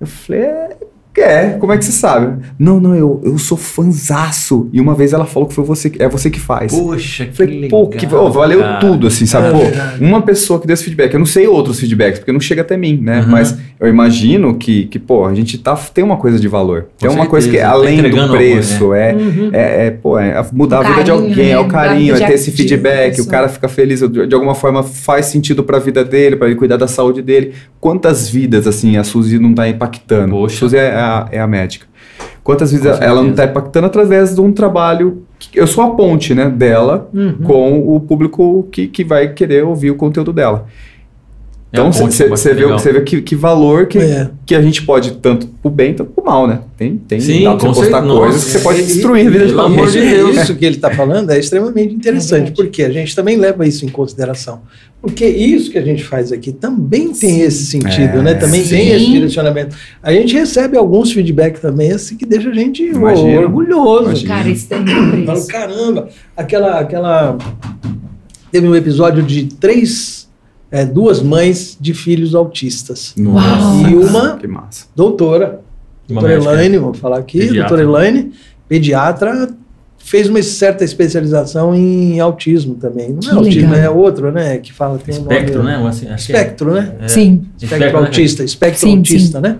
Eu falei, é, É, como é que você sabe? Não, não, eu, eu sou fanzaço. E uma vez ela falou que foi você, é você que faz. Poxa, que Falei, legal. pô, que, ô, valeu cara. tudo, assim, sabe? É pô, verdade. uma pessoa que deu esse feedback. Eu não sei outros feedbacks, porque não chega até mim, né? Uhum. Mas eu imagino que, que, pô, a gente tá, tem uma coisa de valor. Tem uma coisa que é tá além do entregando amor, preço, é, Uhum. é, é, pô, é mudar O a vida de alguém, é o né? carinho, é ter esse feedback, de o cara fica feliz, de, alguma forma faz sentido pra vida dele, pra ele cuidar da saúde dele. Quantas vidas, assim, a Suzy não tá impactando? Poxa. Suzy é a, é a médica. Quantas vidas Com ela não certeza. tá impactando através de um trabalho. Que eu sou a ponte, né, dela Uhum. com o público que, que vai querer ouvir o conteúdo dela. É Então você bastante vê, você vê que, que valor que, É. que a gente pode, tanto pro bem, tanto pro mal, né? Tem, tem Sim, dá pra postar certeza. coisas Nossa, que você pode E- destruir a vida de pelo amor de Deus. Isso que ele está falando é extremamente interessante, verdade. porque a gente também leva isso em consideração. Porque isso que a gente faz aqui também tem Sim. esse sentido, É. né? Também tem Sim. esse direcionamento. A gente recebe alguns feedback também, assim, que deixa a gente Imagino. orgulhoso. Imagino. Cara, isso preço. caramba, aquela, aquela. Teve um episódio de três, é, duas mães de filhos autistas. Nossa, E uma que massa. doutora, Uma doutora médica. Elaine, vou falar aqui, Pediatra. doutora Elaine, pediatra, fez uma certa especialização em autismo também. Não Que é autismo, legal. é outro, né? Que fala, tem um Espectro, nome, né? Assim, que é- Espectro, né? é. Sim. Espectro né? autista, espectro Sim, autista, né?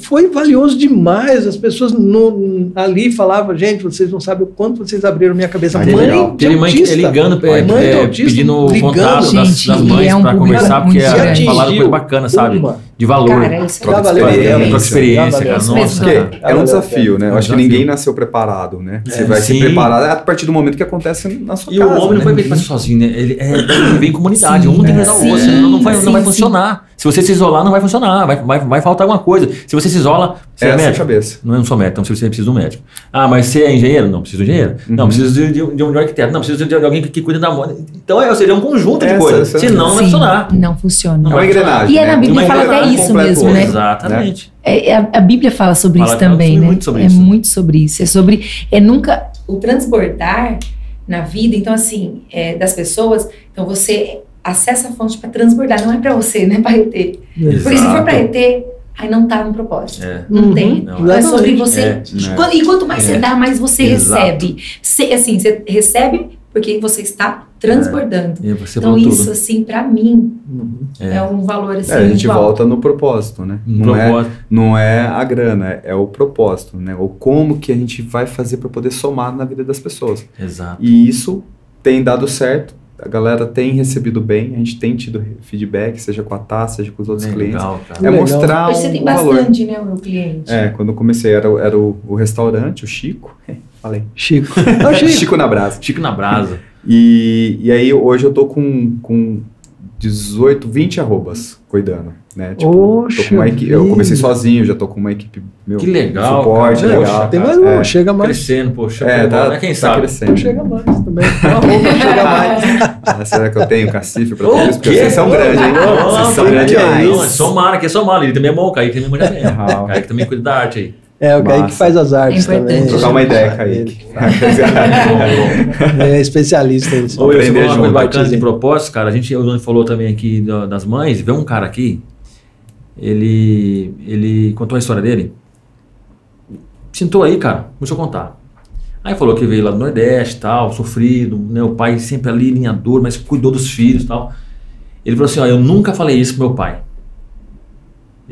Foi valioso demais. As pessoas no- ali falavam, gente, vocês não sabem o quanto vocês abriram minha cabeça. Mãe legal. de Teve mãe que- autista. ligando, é, Mãe de é, autista pedindo ligando. contato das, Gente, das e mães é um público conversar, porque gente falaram coisa bacana, sabe? uma. De valor. Cara, isso Troca é de experiência. Troca de experiência, Já cara. Nossa, cara. É um desafio, né? Eu É um acho que desafio. ninguém nasceu preparado, né? Você É, vai sim. se preparar a partir do momento que acontece na sua E casa. o homem não né? foi feito pra ser sozinho, né? Ele, é, ele vem em comunidade, Sim, um tem que ajudar o outro, senão não vai, sim, não vai sim. funcionar. Se você se isolar, não vai funcionar, vai, vai, vai faltar alguma coisa. Se você se isola, você é, é a médico. cabeça. Não, eu não sou médico, então você precisa de um médico. Ah, mas você é engenheiro? Não, preciso de um engenheiro. Não, Uhum. preciso de, de um, de um arquiteto. Não, preciso de alguém que, que cuida da moda. Então, é, ou seja, é um conjunto de Essa- coisas. essa- Senão, não vai Sim, funcionar. Não funciona. Não É uma vai engrenagem. E é né? na Bíblia Uma fala até isso mesmo, né? outro. Exatamente. É, a, a Bíblia fala sobre Fala isso também, né? muito sobre é isso. muito sobre isso. É sobre. É nunca. O transbordar na vida, então, assim, é, das pessoas. Então, você acessa a fonte para transbordar, não é para você, não é para reter. Porque se for Exato. para reter, aí não tá no propósito. É. Não Uhum. tem. Não. Então, é sobre Exatamente. você. É, né? Quan- E quanto mais É. você dá, mais você Exato. recebe. Cê- assim, você recebe porque você está transbordando. Você Então, isso, tudo. assim, para mim, Uhum. é. É. um valor assim. É, a gente alto. volta no propósito, né? Não é, propósito. não é a grana, é o propósito, né? O como que a gente vai fazer para poder somar na vida das pessoas. Exato. E isso tem dado certo, a galera tem recebido bem, a gente tem tido feedback, seja com a Tassa, seja com os outros clientes. Legal, É cara. Legal. mostrar você um tem valor. bastante, né, o meu cliente. É, quando eu comecei era, o- era o, o restaurante, o Chico. Falei. Chico. Chico. Chico. na brasa. Chico na brasa. E, e aí hoje eu tô com, com 18, 20 arrobas cuidando, né? Tipo, tô Poxa com uma equipe, eu comecei sozinho, já tô com uma equipe meu, Que legal, suporte, cara. legal. Poxa, Tem mais um, É. chega mais. Crescendo, poxa. É, tá, né? Quem tá sabe? crescendo. Chega mais também. Uma roupa chega mais. Ah, será que eu tenho cacife pra tudo isso? Porque vocês são grandes, hein? Não, Vocês são grandes que é demais. Não, é só Mara, que é só Mara. Ele também é bom, o Kaique também manja bem. O Kaique também cuida da arte aí. É, o Kaique Massa. que faz as artes É também. Trocar uma ideia, Ele Kaique. É especialista nisso. Você Aprender falou uma coisa junto, bacana de propósito, cara. A gente, o Doni falou também aqui da- das mães. Vê um cara aqui, ele, ele contou a história dele. Sentou aí, cara, começou a contar. Aí falou que veio lá do Nordeste tal, sofrido, né? O pai sempre ali, linhador, mas cuidou dos filhos tal. Ele falou assim: ó, eu nunca falei isso pro meu pai.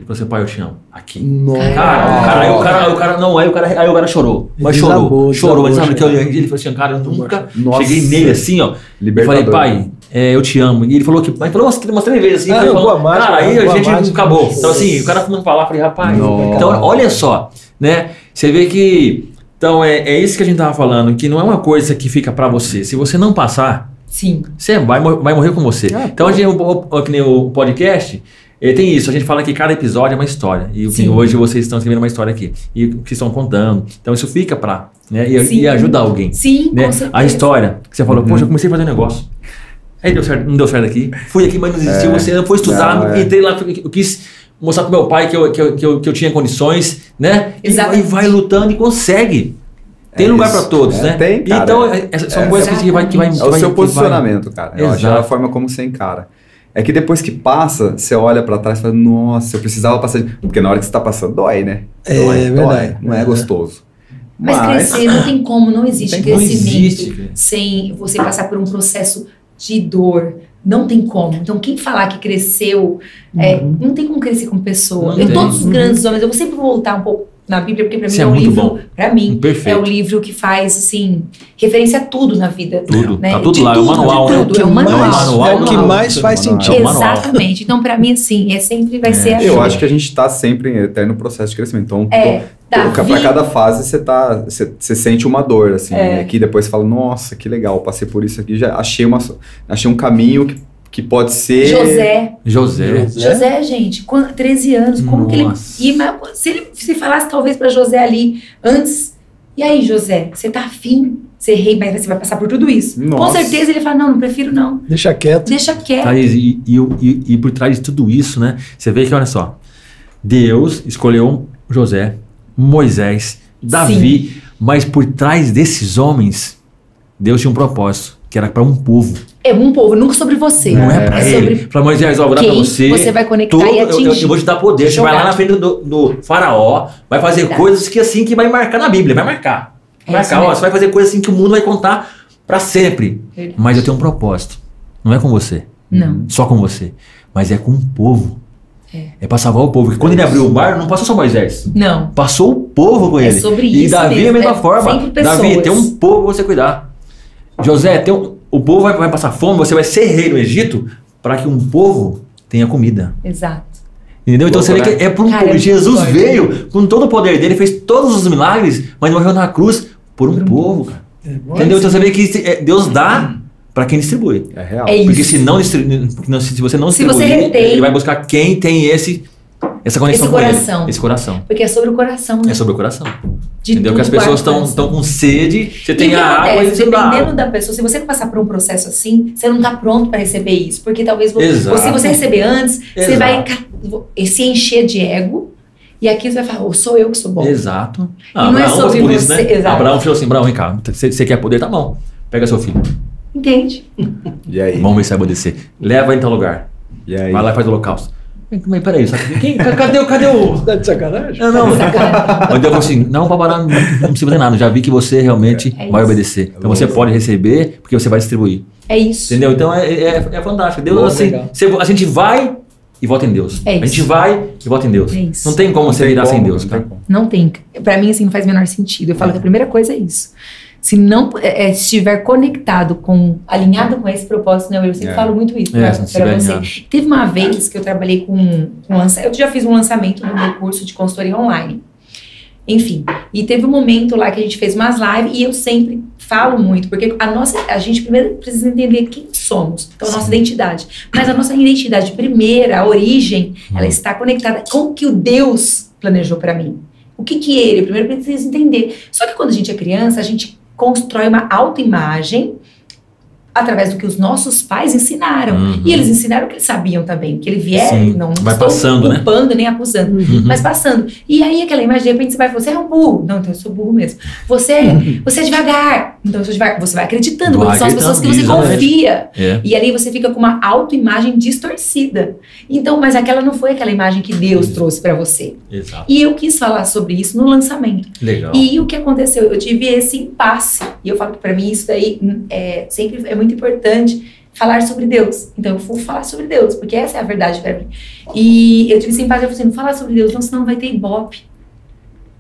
Ele falou assim: pai, eu te amo. Aqui. Nossa. Cara, o cara, aí o cara, aí o cara, não, aí o cara, aí o cara chorou. Mas chorou, Desabou, chorou. Ele desabou, sabe que eu, ele falou assim, cara, eu nunca Nossa. cheguei nele assim, ó. Eu Libertador. falei, pai, é, eu te amo. E ele falou que. Mas falou umas, umas três vezes assim. Ah, não, falou, boa máscara, cara, aí a gente máscara. acabou. Então, assim, o cara a falar, eu falei, rapaz. Nossa. Então, olha só, né? Você vê que. Então, é, é isso que a gente tava falando, que não é uma coisa que fica pra você. Se você não passar, Sim. você vai, vai morrer com você. Ah, então, a gente, o, o, o- que nem o podcast. Eh, tem isso, a gente fala que cada episódio é uma história. E Sim. hoje vocês estão escrevendo uma história aqui. E o que vocês estão contando. Então isso fica pra. Né, e, e ajuda alguém Sim, né? com certeza. A história que você falou, Uhum. poxa, eu comecei a fazer um negócio. Aí deu certo, não deu certo aqui. Fui aqui, mas não existiu. É. Você não foi estudar, Não, é. entrei lá, eu quis mostrar pro meu pai que eu, que eu, que eu, que eu tinha condições, né? E, Exatamente. e vai lutando e consegue. Tem É lugar para todos, É, né? tem, cara. Então, é- essas são É, coisas que vai que vai É o vai- seu que vai- posicionamento, cara. Eu acho é Exato. a forma como você encara. É que depois que passa, você olha pra trás e fala, nossa, eu precisava passar. de-" Porque na hora que você tá passando, dói, né? É, dói, verdade. Não é É. gostoso. Mas, crescer não tem como, não existe não crescimento existe, sem você passar por um processo de dor. Não tem como. Então, quem falar que cresceu, é, Uhum. não tem como crescer como pessoa. Não Eu, tem. todos os Uhum. grandes homens, eu vou sempre voltar um pouco na Bíblia, porque pra mim Isso é, é um livro, pra mim, Perfeito. é o livro que faz, assim, referência a tudo na vida. Tudo. né? Tá tudo De lá, é o tudo, manual, de né? tudo, é o manual. mais, manual, é o que mais faz sentido. É o manual. Exatamente. Então, pra mim, assim, é sempre vai É. ser a Eu acho que a gente tá sempre em eterno processo de crescimento. Então, É, Davi, Pra cada fase você tá. Você, você sente uma dor, assim. É. né? Que depois você fala, nossa, que legal, passei por isso aqui, já achei, uma, achei um caminho que, que pode ser. José, José. José, gente, quan- 13 anos, como que ele. Nossa. E, mas se ele se falasse talvez pra José ali antes, e aí, José, você tá afim de ser rei, mas você vai passar por tudo isso? Com Nossa. certeza ele fala: não, não prefiro não. Deixa quieto. Deixa quieto. Thaís, e, e, e, e por trás de tudo isso, né? Você vê que, olha só, Deus escolheu José, Moisés, Davi, mas por trás desses homens, Deus tinha um propósito, que era para um povo. É um povo, nunca sobre você. Não é para ele. sobre Para Moisés, ó, vou dar quem você. você vai conectar todo- e eu, atingir. eu- eu vou te dar poder. Você vai lá na frente do, do faraó, vai fazer Verdade. coisas que assim que vai marcar na Bíblia, vai marcar. É Vai isso marcar, ó, mesmo. você vai fazer coisas assim que o mundo vai contar para sempre. Verdade. Mas eu tenho um propósito. Não é com você. Não. Só com você. Mas é com o povo. É. É para salvar o povo. Porque quando ele abriu o mar, não passou só Moisés. Não. Passou o povo com É ele. sobre e isso Davi mesmo, é a mesma é forma. sempre Davi, tem um povo pra você cuidar. José, tem um- o povo vai, vai passar fome, você vai ser rei no Egito para que um povo tenha comida. Exato. Entendeu? Então Louco, você vê né? que é por um Cara, povo. é Jesus veio com todo o poder dele, fez todos os milagres, mas morreu na cruz por um povo, cara. Entendeu? Então você vê que é- Deus dá para quem distribui. É real. É Porque isso. se não se você não Se você distribuir, retém- ele vai buscar quem tem esse essa conexão Esse com ele. coração. Esse coração. Porque é sobre o coração, né? É sobre o coração. De entendeu? Que as pessoas estão coração. com sede, você E tem a água e você dá Dependendo da pessoa, se você não passar por um processo assim, você não está pronto para receber isso. Porque talvez Exato. se você receber antes, você Exato. vai ca- se encher de ego. E aqui você vai falar, oh, sou eu que sou bom. Exato. não é sobre por isso, você, né? exato. Abraão falou assim, Abraão, vem cá, você você quer poder? Tá bom. Pega seu filho. Entende? E aí? Vamos ver se vai obedecer. Leva em tal lugar. E aí? Vai lá e faz o holocausto. Mas peraí, sabe? Quem, cadê, o- cadê o... Tá de sacanagem? Não, não. Mas Deus falou assim: não, Papará, não, não precisa fazer nada. Já vi que você realmente É vai isso. obedecer. Então você pode receber, porque você vai distribuir. É isso. Entendeu? Então é, é, é fantástico. Deus, assim, você- a gente vai e volta em Deus. É a gente isso. vai e volta em Deus. É isso. Não tem como Não você tem virar sem Deus, não cara. Não tem. Pra mim, assim, não faz o menor sentido. Eu falo que a primeira coisa é isso. Se não é, é, estiver conectado com, alinhado com esse propósito, né? Eu sempre É. falo muito isso É, não pra estiver você. Teve uma vez que eu trabalhei com, lança, eu já fiz um lançamento no meu curso de consultoria online. Enfim, e teve um momento lá que a gente fez umas lives e eu sempre falo muito, porque a nossa, a gente primeiro precisa entender quem somos, então a nossa identidade. Mas a nossa identidade primeira, a origem, ela está conectada com o que o Deus planejou para mim. O que que ele, primeiro precisa entender. Só que quando a gente é criança, a gente constrói uma autoimagem através do que os nossos pais ensinaram. Uhum. E eles ensinaram o que eles sabiam também, que ele vier, Sim, não vai passando, né? culpando nem acusando, Uhum. mas passando. E aí aquela imagem, de repente você vai, você é um burro. Não, então eu sou burro mesmo. Você, você é devagar. Então eu sou devagar. Você vai acreditando, Vai porque são as pessoas que você acreditando, confia. É. E ali você fica com uma autoimagem distorcida. Então, mas aquela não foi aquela imagem que Deus trouxe pra você. Exato. E eu quis falar sobre isso no lançamento. Legal. E o que aconteceu? Eu tive esse impasse. E eu falo que pra mim isso daí hum, é, sempre é muito importante falar sobre Deus. Então eu vou falar sobre Deus, porque essa é a verdade pra mim. E eu tive esse impasse, eu falei assim, não falar sobre Deus, não, senão vai ter ibope.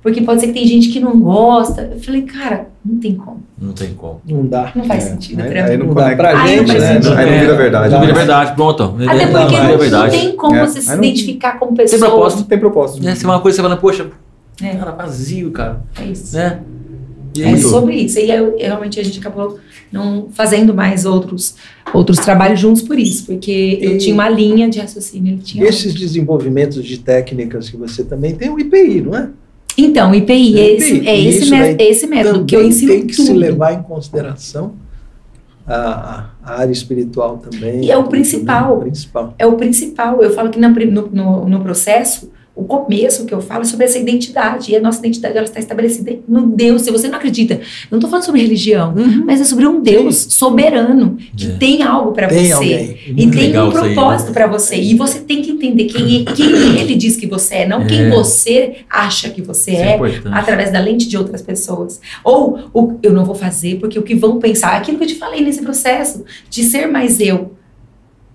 Porque pode ser que tem gente que não gosta. Eu falei, cara, não tem como. Não tem como. Não dá. Não faz É, sentido aí- pra aí mim. não Não dá conecta. pra Aí não gente, né? sentido. Aí não vira verdade. Não vira verdade, pronto. Até É, porque não, não, não tem como É, você se identificar como Tem pessoa. propósito. Tem propósito. É, se é uma coisa que você fala, poxa, É. cara, vazio, cara. É isso. Né? É sobre isso. E aí, eu- realmente a gente acabou não fazendo mais outros, outros trabalhos juntos por isso, porque eu E- tinha uma linha de raciocínio. ele tinha Esses desenvolvimentos de técnicas que você também tem, o IPI, não é? Então, IPI, é esse, IPI, é esse, daí é esse método que eu Também ensino tem que tudo. se levar em consideração a, a área espiritual também. E é o principal. O principal. É o principal. Eu falo que no, no, no processo, o começo que eu falo é sobre essa identidade. E a nossa identidade ela está estabelecida no Deus. Se você não acredita, não estou falando sobre religião, Uhum. mas é sobre um Deus soberano que É. tem algo para você. alguém. E Muito tem um né? propósito para você. E você tem que entender quem, é- quem ele diz que você é, não É. quem você acha que você Isso é é, através da lente de outras pessoas. Ou o, eu não vou fazer porque o que vão pensar, aquilo que eu te falei nesse processo, de ser mais eu.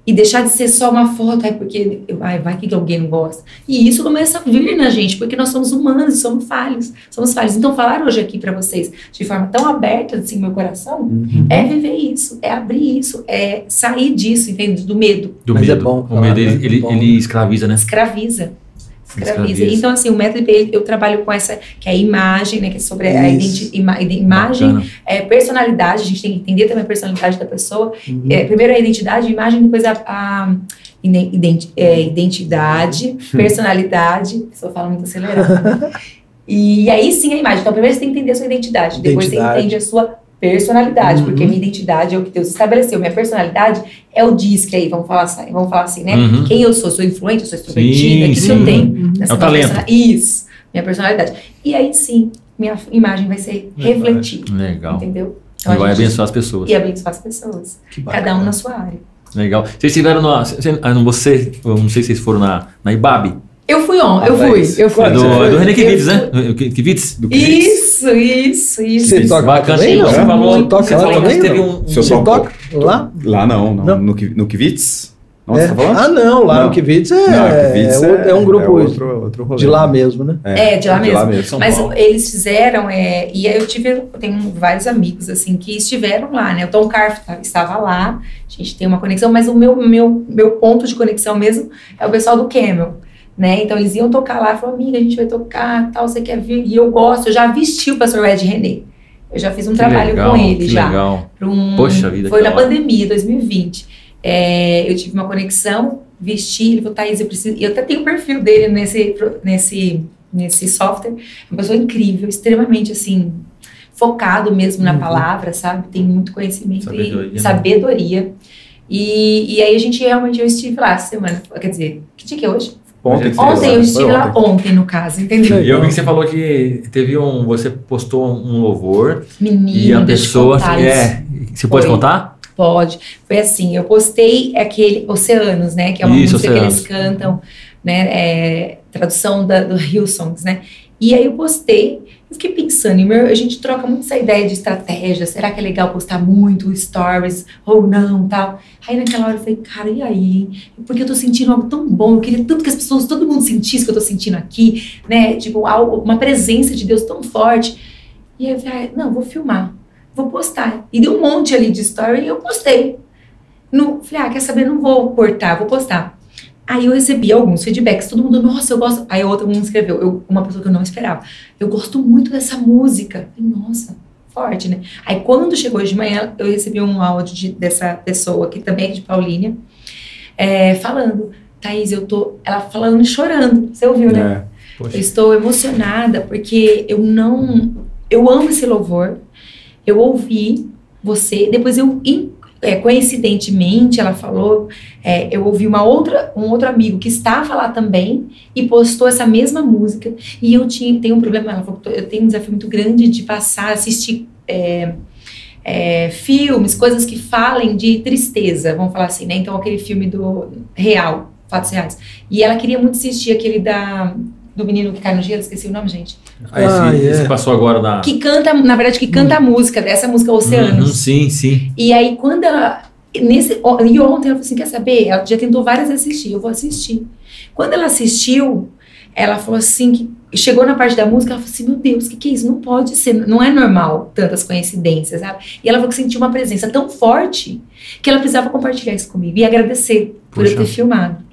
E deixar de ser só uma foto, ai, porque ai, vai que alguém não gosta. E isso começa a vir na gente, porque nós somos humanos somos falhos. Somos falhos. Então, falar hoje aqui para vocês de forma tão aberta, assim, meu coração, Uhum. é viver isso, é abrir isso, é sair disso, entende? Do medo. Do Mas é medo. bom o medo né? ele, É ele, ele escraviza, né? Escraviza. Escraviza. Então, assim, o método IPA, eu trabalho com essa, que é a imagem, né? Que é sobre a identi ima- imagem, é, personalidade, a gente tem que entender também a personalidade da pessoa. Uhum. É, primeiro a identidade, imagem, depois a, a identi- é, identidade, personalidade. A pessoa fala muito acelerado. e aí sim a imagem. Então, primeiro você tem que entender a sua identidade, depois você Identidade. entende a sua personalidade, Uhum. porque minha identidade é o que Deus estabeleceu, minha personalidade é o disque aí, vamos falar assim, vamos falar assim né? Uhum. Quem eu sou? Sou influente, eu sou extrovertida, Sim, o que, eu tenho? Uhum. nessa É o talento. Isso, minha personalidade. E aí sim, minha imagem vai ser refletida, Legal. entendeu? E vai a gente- abençoar as pessoas. E abençoar as pessoas, Que cada um na sua área. Legal. Vocês estiveram na. ah, não, Você, eu não sei se vocês foram na, na IBAB. Eu fui on, eu fui, eu fui. É do, é do René Kivitz, né? Kivitz? Do Isso, isso, isso. Você toca Bacana. também, não? Você falou, Você toca você lá falou também, teve um. um- Você toca lá? Lá não, não. Não. No, no Kivitz? Não, É. você tá falando? Ah, não, lá Não. no Kivitz é, Não, Kivitz é, é um grupo outro, outro rolê. de lá mesmo, né? É, de lá mesmo. São Mas Paulo. eles fizeram, é, e aí eu tive, eu tenho vários amigos, assim, que estiveram lá, né? O Tom Carf tá- estava lá, a gente tem uma conexão, mas o meu, meu, meu ponto de conexão mesmo é o pessoal do Camel, né? Então eles iam tocar lá, falaram, amiga, a gente vai tocar, tal, você quer vir? E eu gosto, eu já vesti o pastor Ed René. Eu já fiz um Que trabalho legal, com ele já. Legal. um- Poxa vida, Foi na hora. pandemia, 2020. É, eu tive uma conexão, vesti, ele falou, Thaís, eu preciso. E eu até tenho o perfil dele nesse, nesse, nesse software. É Uma pessoa incrível, extremamente assim, focado mesmo na Uhum. palavra, sabe? Tem muito conhecimento Sabedoria, né? e sabedoria. E, e aí a gente realmente, eu estive lá essa semana. Quer dizer, que dia que é hoje? Ontem, Ontem Ontem, eu estive lá ontem. ontem, no caso, entendeu? E eu vi que você falou que teve um. Você postou um louvor Menino, e a deixa eu pessoa. É, você pode contar? Pode. Foi assim, eu postei aquele Oceanos, né? Que é uma Isso, música que Oceanos. eles cantam, né? é, tradução da, do Hillsongs, né? E aí eu postei, fiquei pensando, meu, a gente troca muito essa ideia de estratégia, será que é legal postar muito stories ou não, tal. Aí naquela hora eu falei, cara, e aí? Porque eu tô sentindo algo tão bom, eu queria tanto que as pessoas, todo mundo sentisse que eu tô sentindo aqui, né? Tipo, algo, uma presença de Deus tão forte. E aí eu falei, ah, não, vou filmar, vou postar. E deu um monte ali de story e eu postei. No, falei, ah, quer saber? Não vou cortar, vou postar. Aí eu recebi alguns feedbacks, todo mundo, nossa, eu gosto. Aí outra mundo escreveu, eu, uma pessoa que eu não esperava. Eu gosto muito dessa música. Nossa, forte, né? Aí quando chegou de manhã, eu recebi um áudio de- dessa pessoa, que também é de Paulínia, é, falando, Thaís, eu tô. Ela falando chorando. Você ouviu, né? É. Poxa. Eu estou emocionada porque eu não. Eu amo esse louvor. Eu ouvi você. Depois eu. É, coincidentemente, ela falou. é, eu ouvi uma outra, um outro amigo que estava lá também e postou essa mesma música. E eu tinha, tenho um problema. Ela falou eu tenho um desafio muito grande de passar, assistir. é, é, filmes, coisas que falem de tristeza, vamos falar assim, né? Então, aquele filme do real, fatos reais. E ela queria muito assistir aquele da do menino que cai no gelo, esqueci o nome, gente. Ah, esse, Ah, é. esse passou agora na. Que canta, na verdade, que canta a música, dessa música Oceanos. sim, sim. E aí, quando ela. Nesse, e ontem ela falou assim: quer saber? Ela já tentou várias vezes assistir, eu vou assistir. Quando ela assistiu, ela falou assim: que chegou na parte da música, ela falou assim: meu Deus, o que, que é isso? Não pode ser, não é normal tantas coincidências, sabe? E ela falou que sentiu uma presença tão forte que ela precisava compartilhar isso comigo e agradecer por eu Puxa. ter filmado.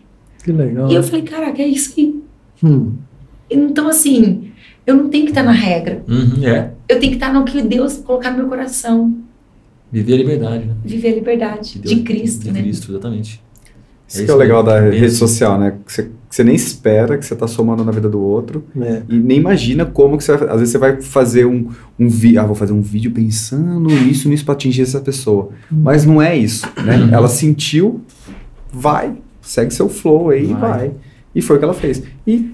Que legal. E eu falei: caraca, é isso aí. Hum. Então, assim, eu não tenho que estar na regra. Uhum, é. Eu tenho que estar no que Deus colocar no meu coração. Viver a liberdade, né? Viver a liberdade de, Deus- Cristo, de né? Cristo, exatamente. Isso É que é o legal da rede social, né? Que você, que você nem espera que você tá somando na vida do outro É. e nem imagina como que você vai. Às vezes você vai fazer um, um vídeo. Ah, vou fazer um vídeo pensando nisso, nisso pra atingir essa pessoa. Mas não é isso, né? Uhum. Ela sentiu, vai, segue seu flow aí e Vai. vai. E foi o que ela fez. E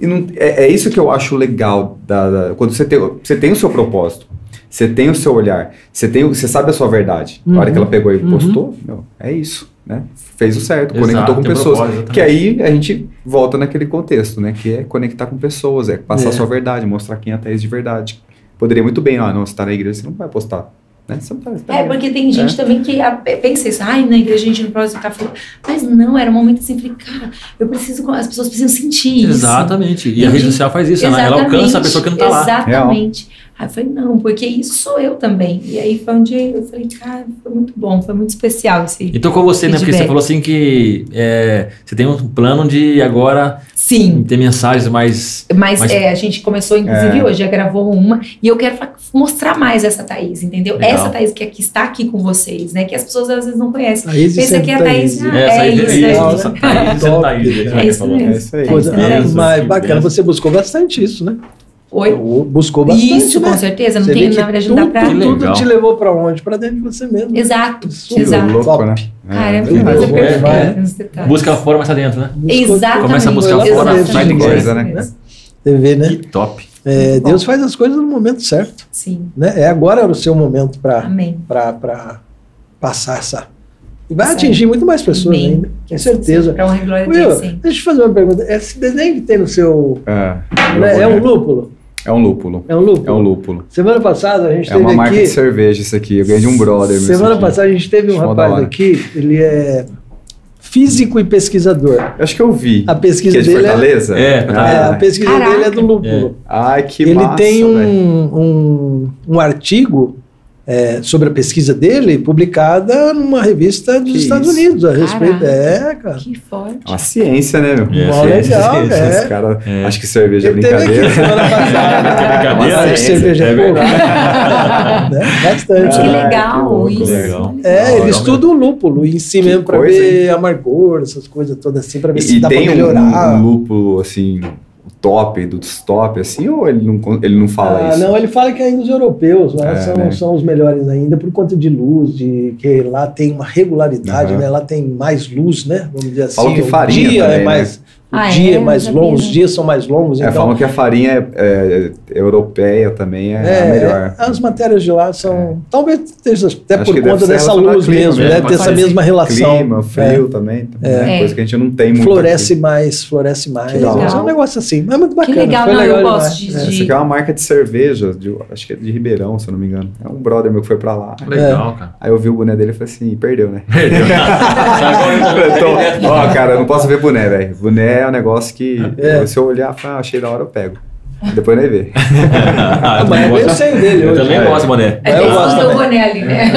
E não- é, é isso que eu acho legal da, da- quando você tem, você tem o seu propósito, você tem o seu olhar, você, tem, você sabe a sua verdade. A hora Uhum. que ela pegou e Uhum. postou, meu, é isso, né? Fez o certo, Exato, conectou com pessoas. Que aí a gente volta naquele contexto, né? Que é conectar com pessoas, é passar É. a sua verdade, mostrar quem é a Thaís de verdade. Poderia muito bem, ah, não, você tá na igreja, você não vai postar. Né? Você não tá, você tá É, porque tem gente também que ah, pensa isso, ai, na igreja a gente não pode ficar falando. Mas não, era um momento assim, falei, cara, eu preciso, as pessoas precisam sentir isso. Exatamente. E, E a rede social faz isso, né? ela alcança a pessoa que não tá lá. Exatamente. Aí eu falei, não, porque isso sou eu também. E aí foi onde eu falei, cara, foi muito bom, foi muito especial esse. E tocou você, né? Porque você Feedback. falou assim que é, você tem um plano de agora Sim. ter mensagens mais. Mas, Mas- é, a gente começou, inclusive, É. hoje, já gravou uma, e eu quero mostrar mais essa Thaís, entendeu? Legal. Essa Thaís que aqui está aqui com vocês, né? Que as pessoas às vezes não conhecem. Thaís Pensa sempre que a Thaís. Thaís. ah, Essa é aí isso, é é isso. Essa Thaís. Thaís, né, que É isso mesmo. É isso aí. Coisa, É mas bacana, você buscou bastante isso, né? Oi? Buscou bastante. Isso, né? com certeza. Não Você tem, vê que na verdade, não dá tudo, pra. Legal. tudo te levou pra onde? Pra dentro de você mesmo. Exato, Super exato. louco, Top. né? Cara, é É, detalhes. Busca fora, mas tá dentro, né? Buscou Exatamente. Começa a buscar fora, sai dentro. de coisa, né? Vê, né? Que top. É. Deus faz as coisas no momento certo. Sim, Né? É agora o seu momento para passar essa. E vai atingir muito mais pessoas Amém. ainda, com certeza. Pra honra e glória Will, dele, sim. deixa eu te fazer uma pergunta. Esse desenho que tem no seu. É, né, é um lúpulo? É um lúpulo. É um lúpulo? É um lúpulo. Semana passada a gente É teve uma marca aqui. de cerveja isso aqui. Eu ganhei de um brother. Semana aqui. passada a gente teve um rapaz aqui, ele é físico e pesquisador. Eu acho que eu vi. A pesquisa que é de dele é- Fortaleza? É, É, Fortaleza. a pesquisa Caraca. dele é do lúpulo. Ai, que ele massa, tem um, um, um artigo é, sobre a pesquisa dele publicada numa revista dos Que Estados isso? Unidos a respeito. Caraca. É, cara. Que forte. É uma ciência, né, meu? É, Mó ciência, legal, ciência. é. Esse cara, É. acho que cerveja é teve aqui brincadeira. semana passada. Brincadeira, Bastante é, cerveja é boa. verdade. Né? Bastante. Que Ah, legal que isso. legal. É, Legal, ele estuda o lúpulo em si Que mesmo coisa, ver amargor, essas coisas todas assim, pra ver se E, e dá pra tem um, melhorar. um lúpulo, assim, o top dos top, assim, ou ele não, ele não fala Ah, isso? não, ele fala que ainda os europeus É, são, né? são os melhores ainda por conta de luz, de que lá tem uma regularidade, Aham. né? Lá tem mais luz, né? Vamos dizer assim. Falam que farinha dia também, é né? mais, o Ah, dia é? é mais longo, os não. dias são mais longos, É, então falam que a farinha é, é, europeia também é, a é, melhor. é, as matérias de lá são. Talvez esteja até Acho por que conta dessa luz clima mesmo, deve ter essa mesma relação. Clima, frio também, É. né? coisa que a gente não tem É, muito. floresce aqui. mais, floresce mais. Que legal. É um negócio assim. Mas é muito bacana. legal, foi não, legal eu demais. gosto de- É. Essa aqui é uma marca de cerveja, de- acho que é de Ribeirão, se eu não me engano. É um brother meu que foi pra lá. Legal, cara. Aí eu vi o boné dele e falei assim, perdeu, né? Perdeu. Ó, cara, eu não posso ver boné, velho. Boné é um negócio que, É. se eu olhar, ah, achei da hora, eu pego. Depois nem vê. Ah, eu Mas é gosto. dele Eu hoje. também É. gosto, Boné. É Eu gosto que ter o também. boné ali, né?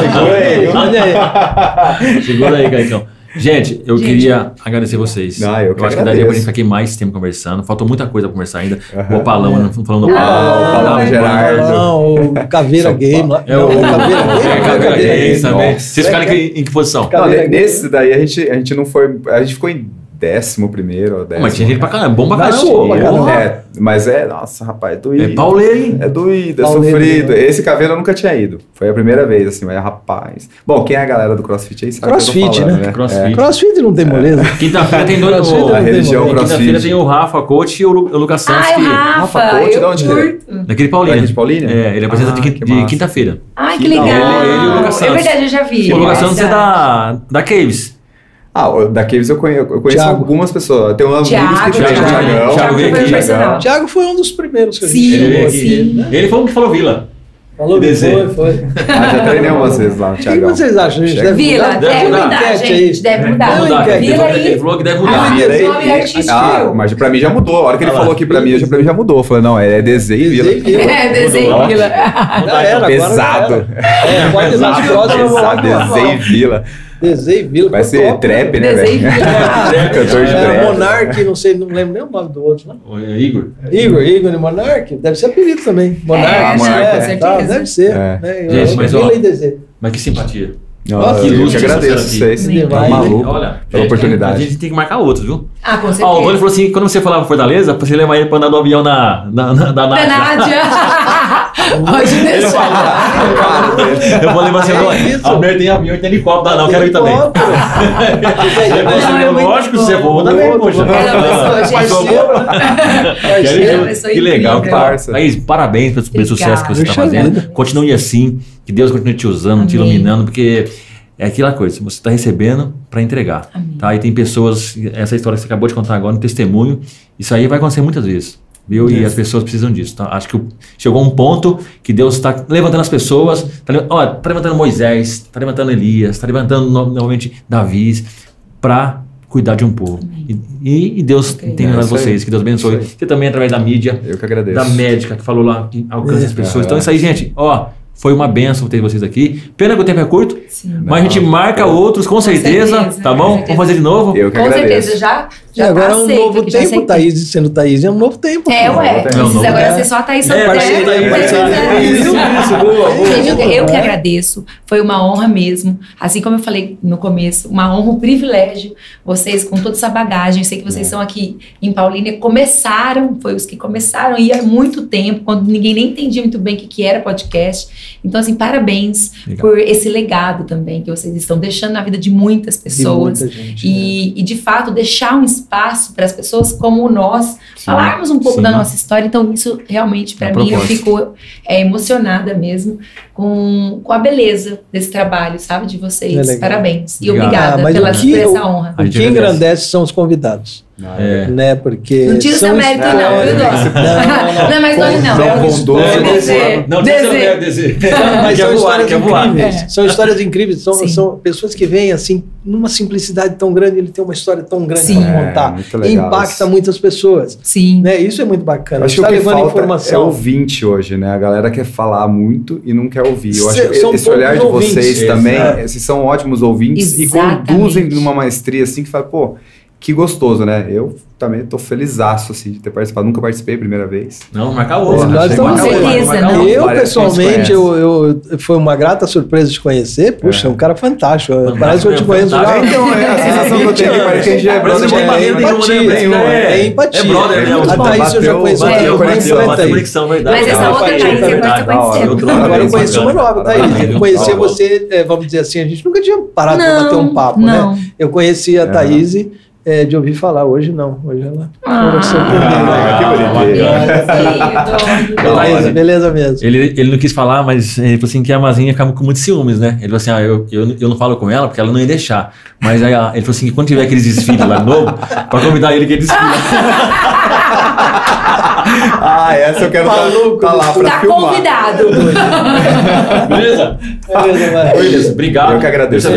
Segura aí. Olha aí. Segura aí, Caicão. Gente, eu Gente. queria agradecer vocês. Ah, eu que acho que daria pra agradeço. gente ficar aqui mais tempo conversando. Faltou muita coisa pra conversar ainda. Aham. O Opalão, né, falando do Ah, Opalão. o Opalão Ah, Gerardo. Não, o Caveira Game. É o Não, Caveira é, Game. Caveira Games também. Vocês ficaram em que, posição? Não, Game. nesse daí a gente, a gente não foi. A gente ficou em décimo primeiro ou décimo. Mas tinha gente pra caramba, bom pra caramba. É, mas é, nossa, rapaz, doído. É pauleiro, hein? É doído, é Pauleiro, sofrido. né? Esse caveira eu nunca tinha ido. Foi a primeira vez, assim, mas rapaz. Bom, quem é a galera do CrossFit aí sabe o que eu tô Crossfit, falando, né? né? Crossfit. Crossfit não tem moleza. Quinta-feira tem dois. Crossfit o- é A religião Quinta-feira CrossFit. tem o Rafa Coach e o Lu- o Lucas Santos, Ai, que, Rafa, Rafa Coach, eu de onde ele é? curto. daquele Paulínia. Daqui de Paulínia? É, ele apresenta Ah, de, quinta-feira. Ai, que legal. Ele- ele e o Lucas é Santos. verdade, eu já vi. o Lucas. Santos é da, da Caves. Ah, da Caves eu conheço, eu conheço Thiago. algumas pessoas. Tem um amigo Thiago, que Thiago, Thiago, Thiago, Thiago veio foi aqui. o personal. Thiago foi um dos primeiros que a gente Sim, Ele veio chegou aqui. aqui. né? Ele foi um que falou Vila. Falou que Desenho. foi, foi. Ah, já treinei umas vezes lá, O que Thiago. vocês acham? Gente deve Vila, mudar? Deve deve mudar. mudar, gente. Deve mudar. Vila aí. ele falou que deve Ah, mudar. meu Vila aí. Ah, mas pra mim já mudou. A hora que ele lá. falou aqui pra mim, já, pra mim já mudou. Eu falei, não, é desenho, Vila. Vila. É, desenho. Vila. Pesado. É, pode ir nas Pesado, próximas. Pesado, desenho Vila. Desenho Vila. Vai ser top, trap, né, velho? Vila. Cantor de É, trap. Monark, não sei, não lembro nem o nome do outro. Né? O Igor. Igor, Igor e Monark, deve ser apelido também. Monark, É, Monark, é, com tá, certeza. deve ser. É. Né? Gente, Eu- mas, Vila ó, e. Mas que simpatia. Nossa, que eu luz que agradeço vocês. Tá Vai, maluco. Olha, Pela gente, oportunidade. A gente tem que marcar outros, viu? Ah, com Ah, o certeza. falou assim: quando você falava Fortaleza, você levar ele pra andar no avião na, na, na, da Da Nádia. Nádia. Pode deixar. Eu vou levar assim, É. Almer tem avião e tem helicóptero. Não, quero ir também. Não, é muito lógico, bom. você voa também, poxa. É pessoa Que legal, que parça. Thaís, parabéns pelo, pelo sucesso que você está fazendo. Continue assim, que Deus continue te usando, te iluminando, porque é aquela coisa, você está recebendo para entregar. Amém. Tá? E tem pessoas, essa história que você acabou de contar agora, um testemunho, isso aí vai acontecer muitas vezes. Viu? E as pessoas precisam disso. Tá? Acho que chegou um ponto que Deus está levantando as pessoas, está levantando Moisés, está levantando Elias, está levantando no- novamente Davi para cuidar de um povo. E, e- Deus Ok. tem É isso aí. vocês, que Deus abençoe. Você também através da mídia, Eu que agradeço. da médica que falou lá que alcança as pessoas. É. Então isso aí, gente, ó, foi uma benção ter vocês aqui. Pena que o tempo é curto, Sim. mas a gente marca outros com, certeza, certeza, tá com bom? certeza. Vamos fazer de novo? Eu que Com agradeço. certeza, já, E já agora tá é um aceito, novo tempo. Thaís sendo Thaís, é um novo tempo. É, ué. É novo agora tempo. ser só a Thaís É, parceiro aí, É, parceiro. é, Isso, isso, boa, eu, eu que É. agradeço. Foi uma honra mesmo. Assim como eu falei no começo, uma honra, um privilégio. Vocês, com toda essa bagagem, sei que É. vocês são aqui em Paulínia, começaram, foi os que começaram e há muito tempo, quando ninguém nem entendia muito bem o que, que era podcast. Então, assim, parabéns Legal. por esse legado também que vocês estão deixando na vida de muitas De pessoas. muita gente, né? E, e, de fato deixar um espaço para as pessoas como nós falarmos um pouco sim. da nossa história. Então, isso realmente, para A mim, eu fico é, emocionada mesmo com, com a beleza desse trabalho, sabe? De É vocês. legal. Parabéns. E Obrigado. obrigada Ah, pela, que por essa honra. O que engrandece são os convidados, É. né? Porque Não tira o são seu mérito, não, viu, Dó? Não, não, não. Não é mais nome, não. É é Não. Não, desejo. Mas Quer são voar, histórias quer voar. incríveis. É. São histórias incríveis. São, são pessoas que vêm assim, numa simplicidade tão grande, ele tem uma história tão grande Sim. para É, contar. e impacta isso. muitas pessoas. Sim. Né? Isso é muito bacana. Acho que Está o que levando falta é informação. ouvinte hoje, né? A galera quer falar muito e não quer ouvir. Eu acho que esse olhar de vocês também, esses são ótimos ouvintes e conduzem numa maestria assim que fala, pô, que gostoso, né? Eu também tô felizaço assim, de ter participado. Nunca participei, primeira vez. Não, marcar outro. nós estamos- não. outro. Eu, pessoalmente, eu, eu, foi uma grata surpresa de conhecer. Puxa, É. um cara fantástico. Fantástico Parece que eu te mesmo, conheço já. Então, é a sensação que eu tenho parece que a gente é brother né, empatia, Breno? é, é empatia. É brother, né? A Thaís eu já Bateu- conheço Bateu bateu Thaís. conexão, verdade. Mas essa Não, outra Thaís, é hora. conheceu. Outro Agora eu conheci uma nova, Thaís. Eu conheci tá bom. você, é, vamos dizer assim, a gente nunca tinha parado para bater um papo, não. né? Eu conheci a É. Thaís é, de ouvir falar, hoje não. Hoje ela Ah. conversou comigo. Ah, que bonitinho. Querido. Beleza, beleza mesmo. Ele, ele não quis falar, mas ele falou assim que a Amazinha ficava com muitos ciúmes, né? Ele falou assim: ah, eu, eu, eu não falo com ela porque ela não ia deixar. Mas aí ah, ele falou assim: que quando tiver aqueles desfiles lá de novo, pra convidar ele que ele desfila. Ah, essa eu quero Maluco, tá, tá lá pra Tá filmar. convidado. Beleza? Beleza. Beleza, obrigado. Eu que agradeço.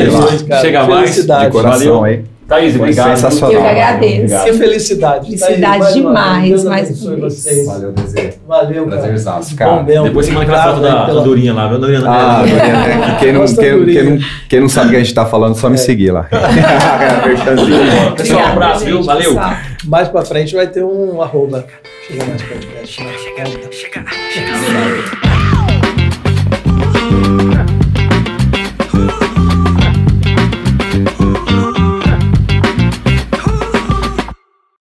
Chega mais. Felicidade. De coração Valeu. aí. Thaís, Foi obrigado. sensacional. Eu que agradeço. Obrigado. Que felicidade. Felicidade Thaís, demais, mais vez. vocês. Valeu, Desejo. Valeu, cara. Prazerzaço, cara. bom mesmo. Depois você manda aquela foto da, pela- Durinha lá, viu? Durinha Ah, né? né? quem, não, quem, quem, não, quem não sabe o que a gente tá falando, só me seguir lá. Pessoal, um abraço, viu? Valeu. pessoal. Mais pra frente vai ter um arroba. Chega mais podcast. né? chega, chega, chega.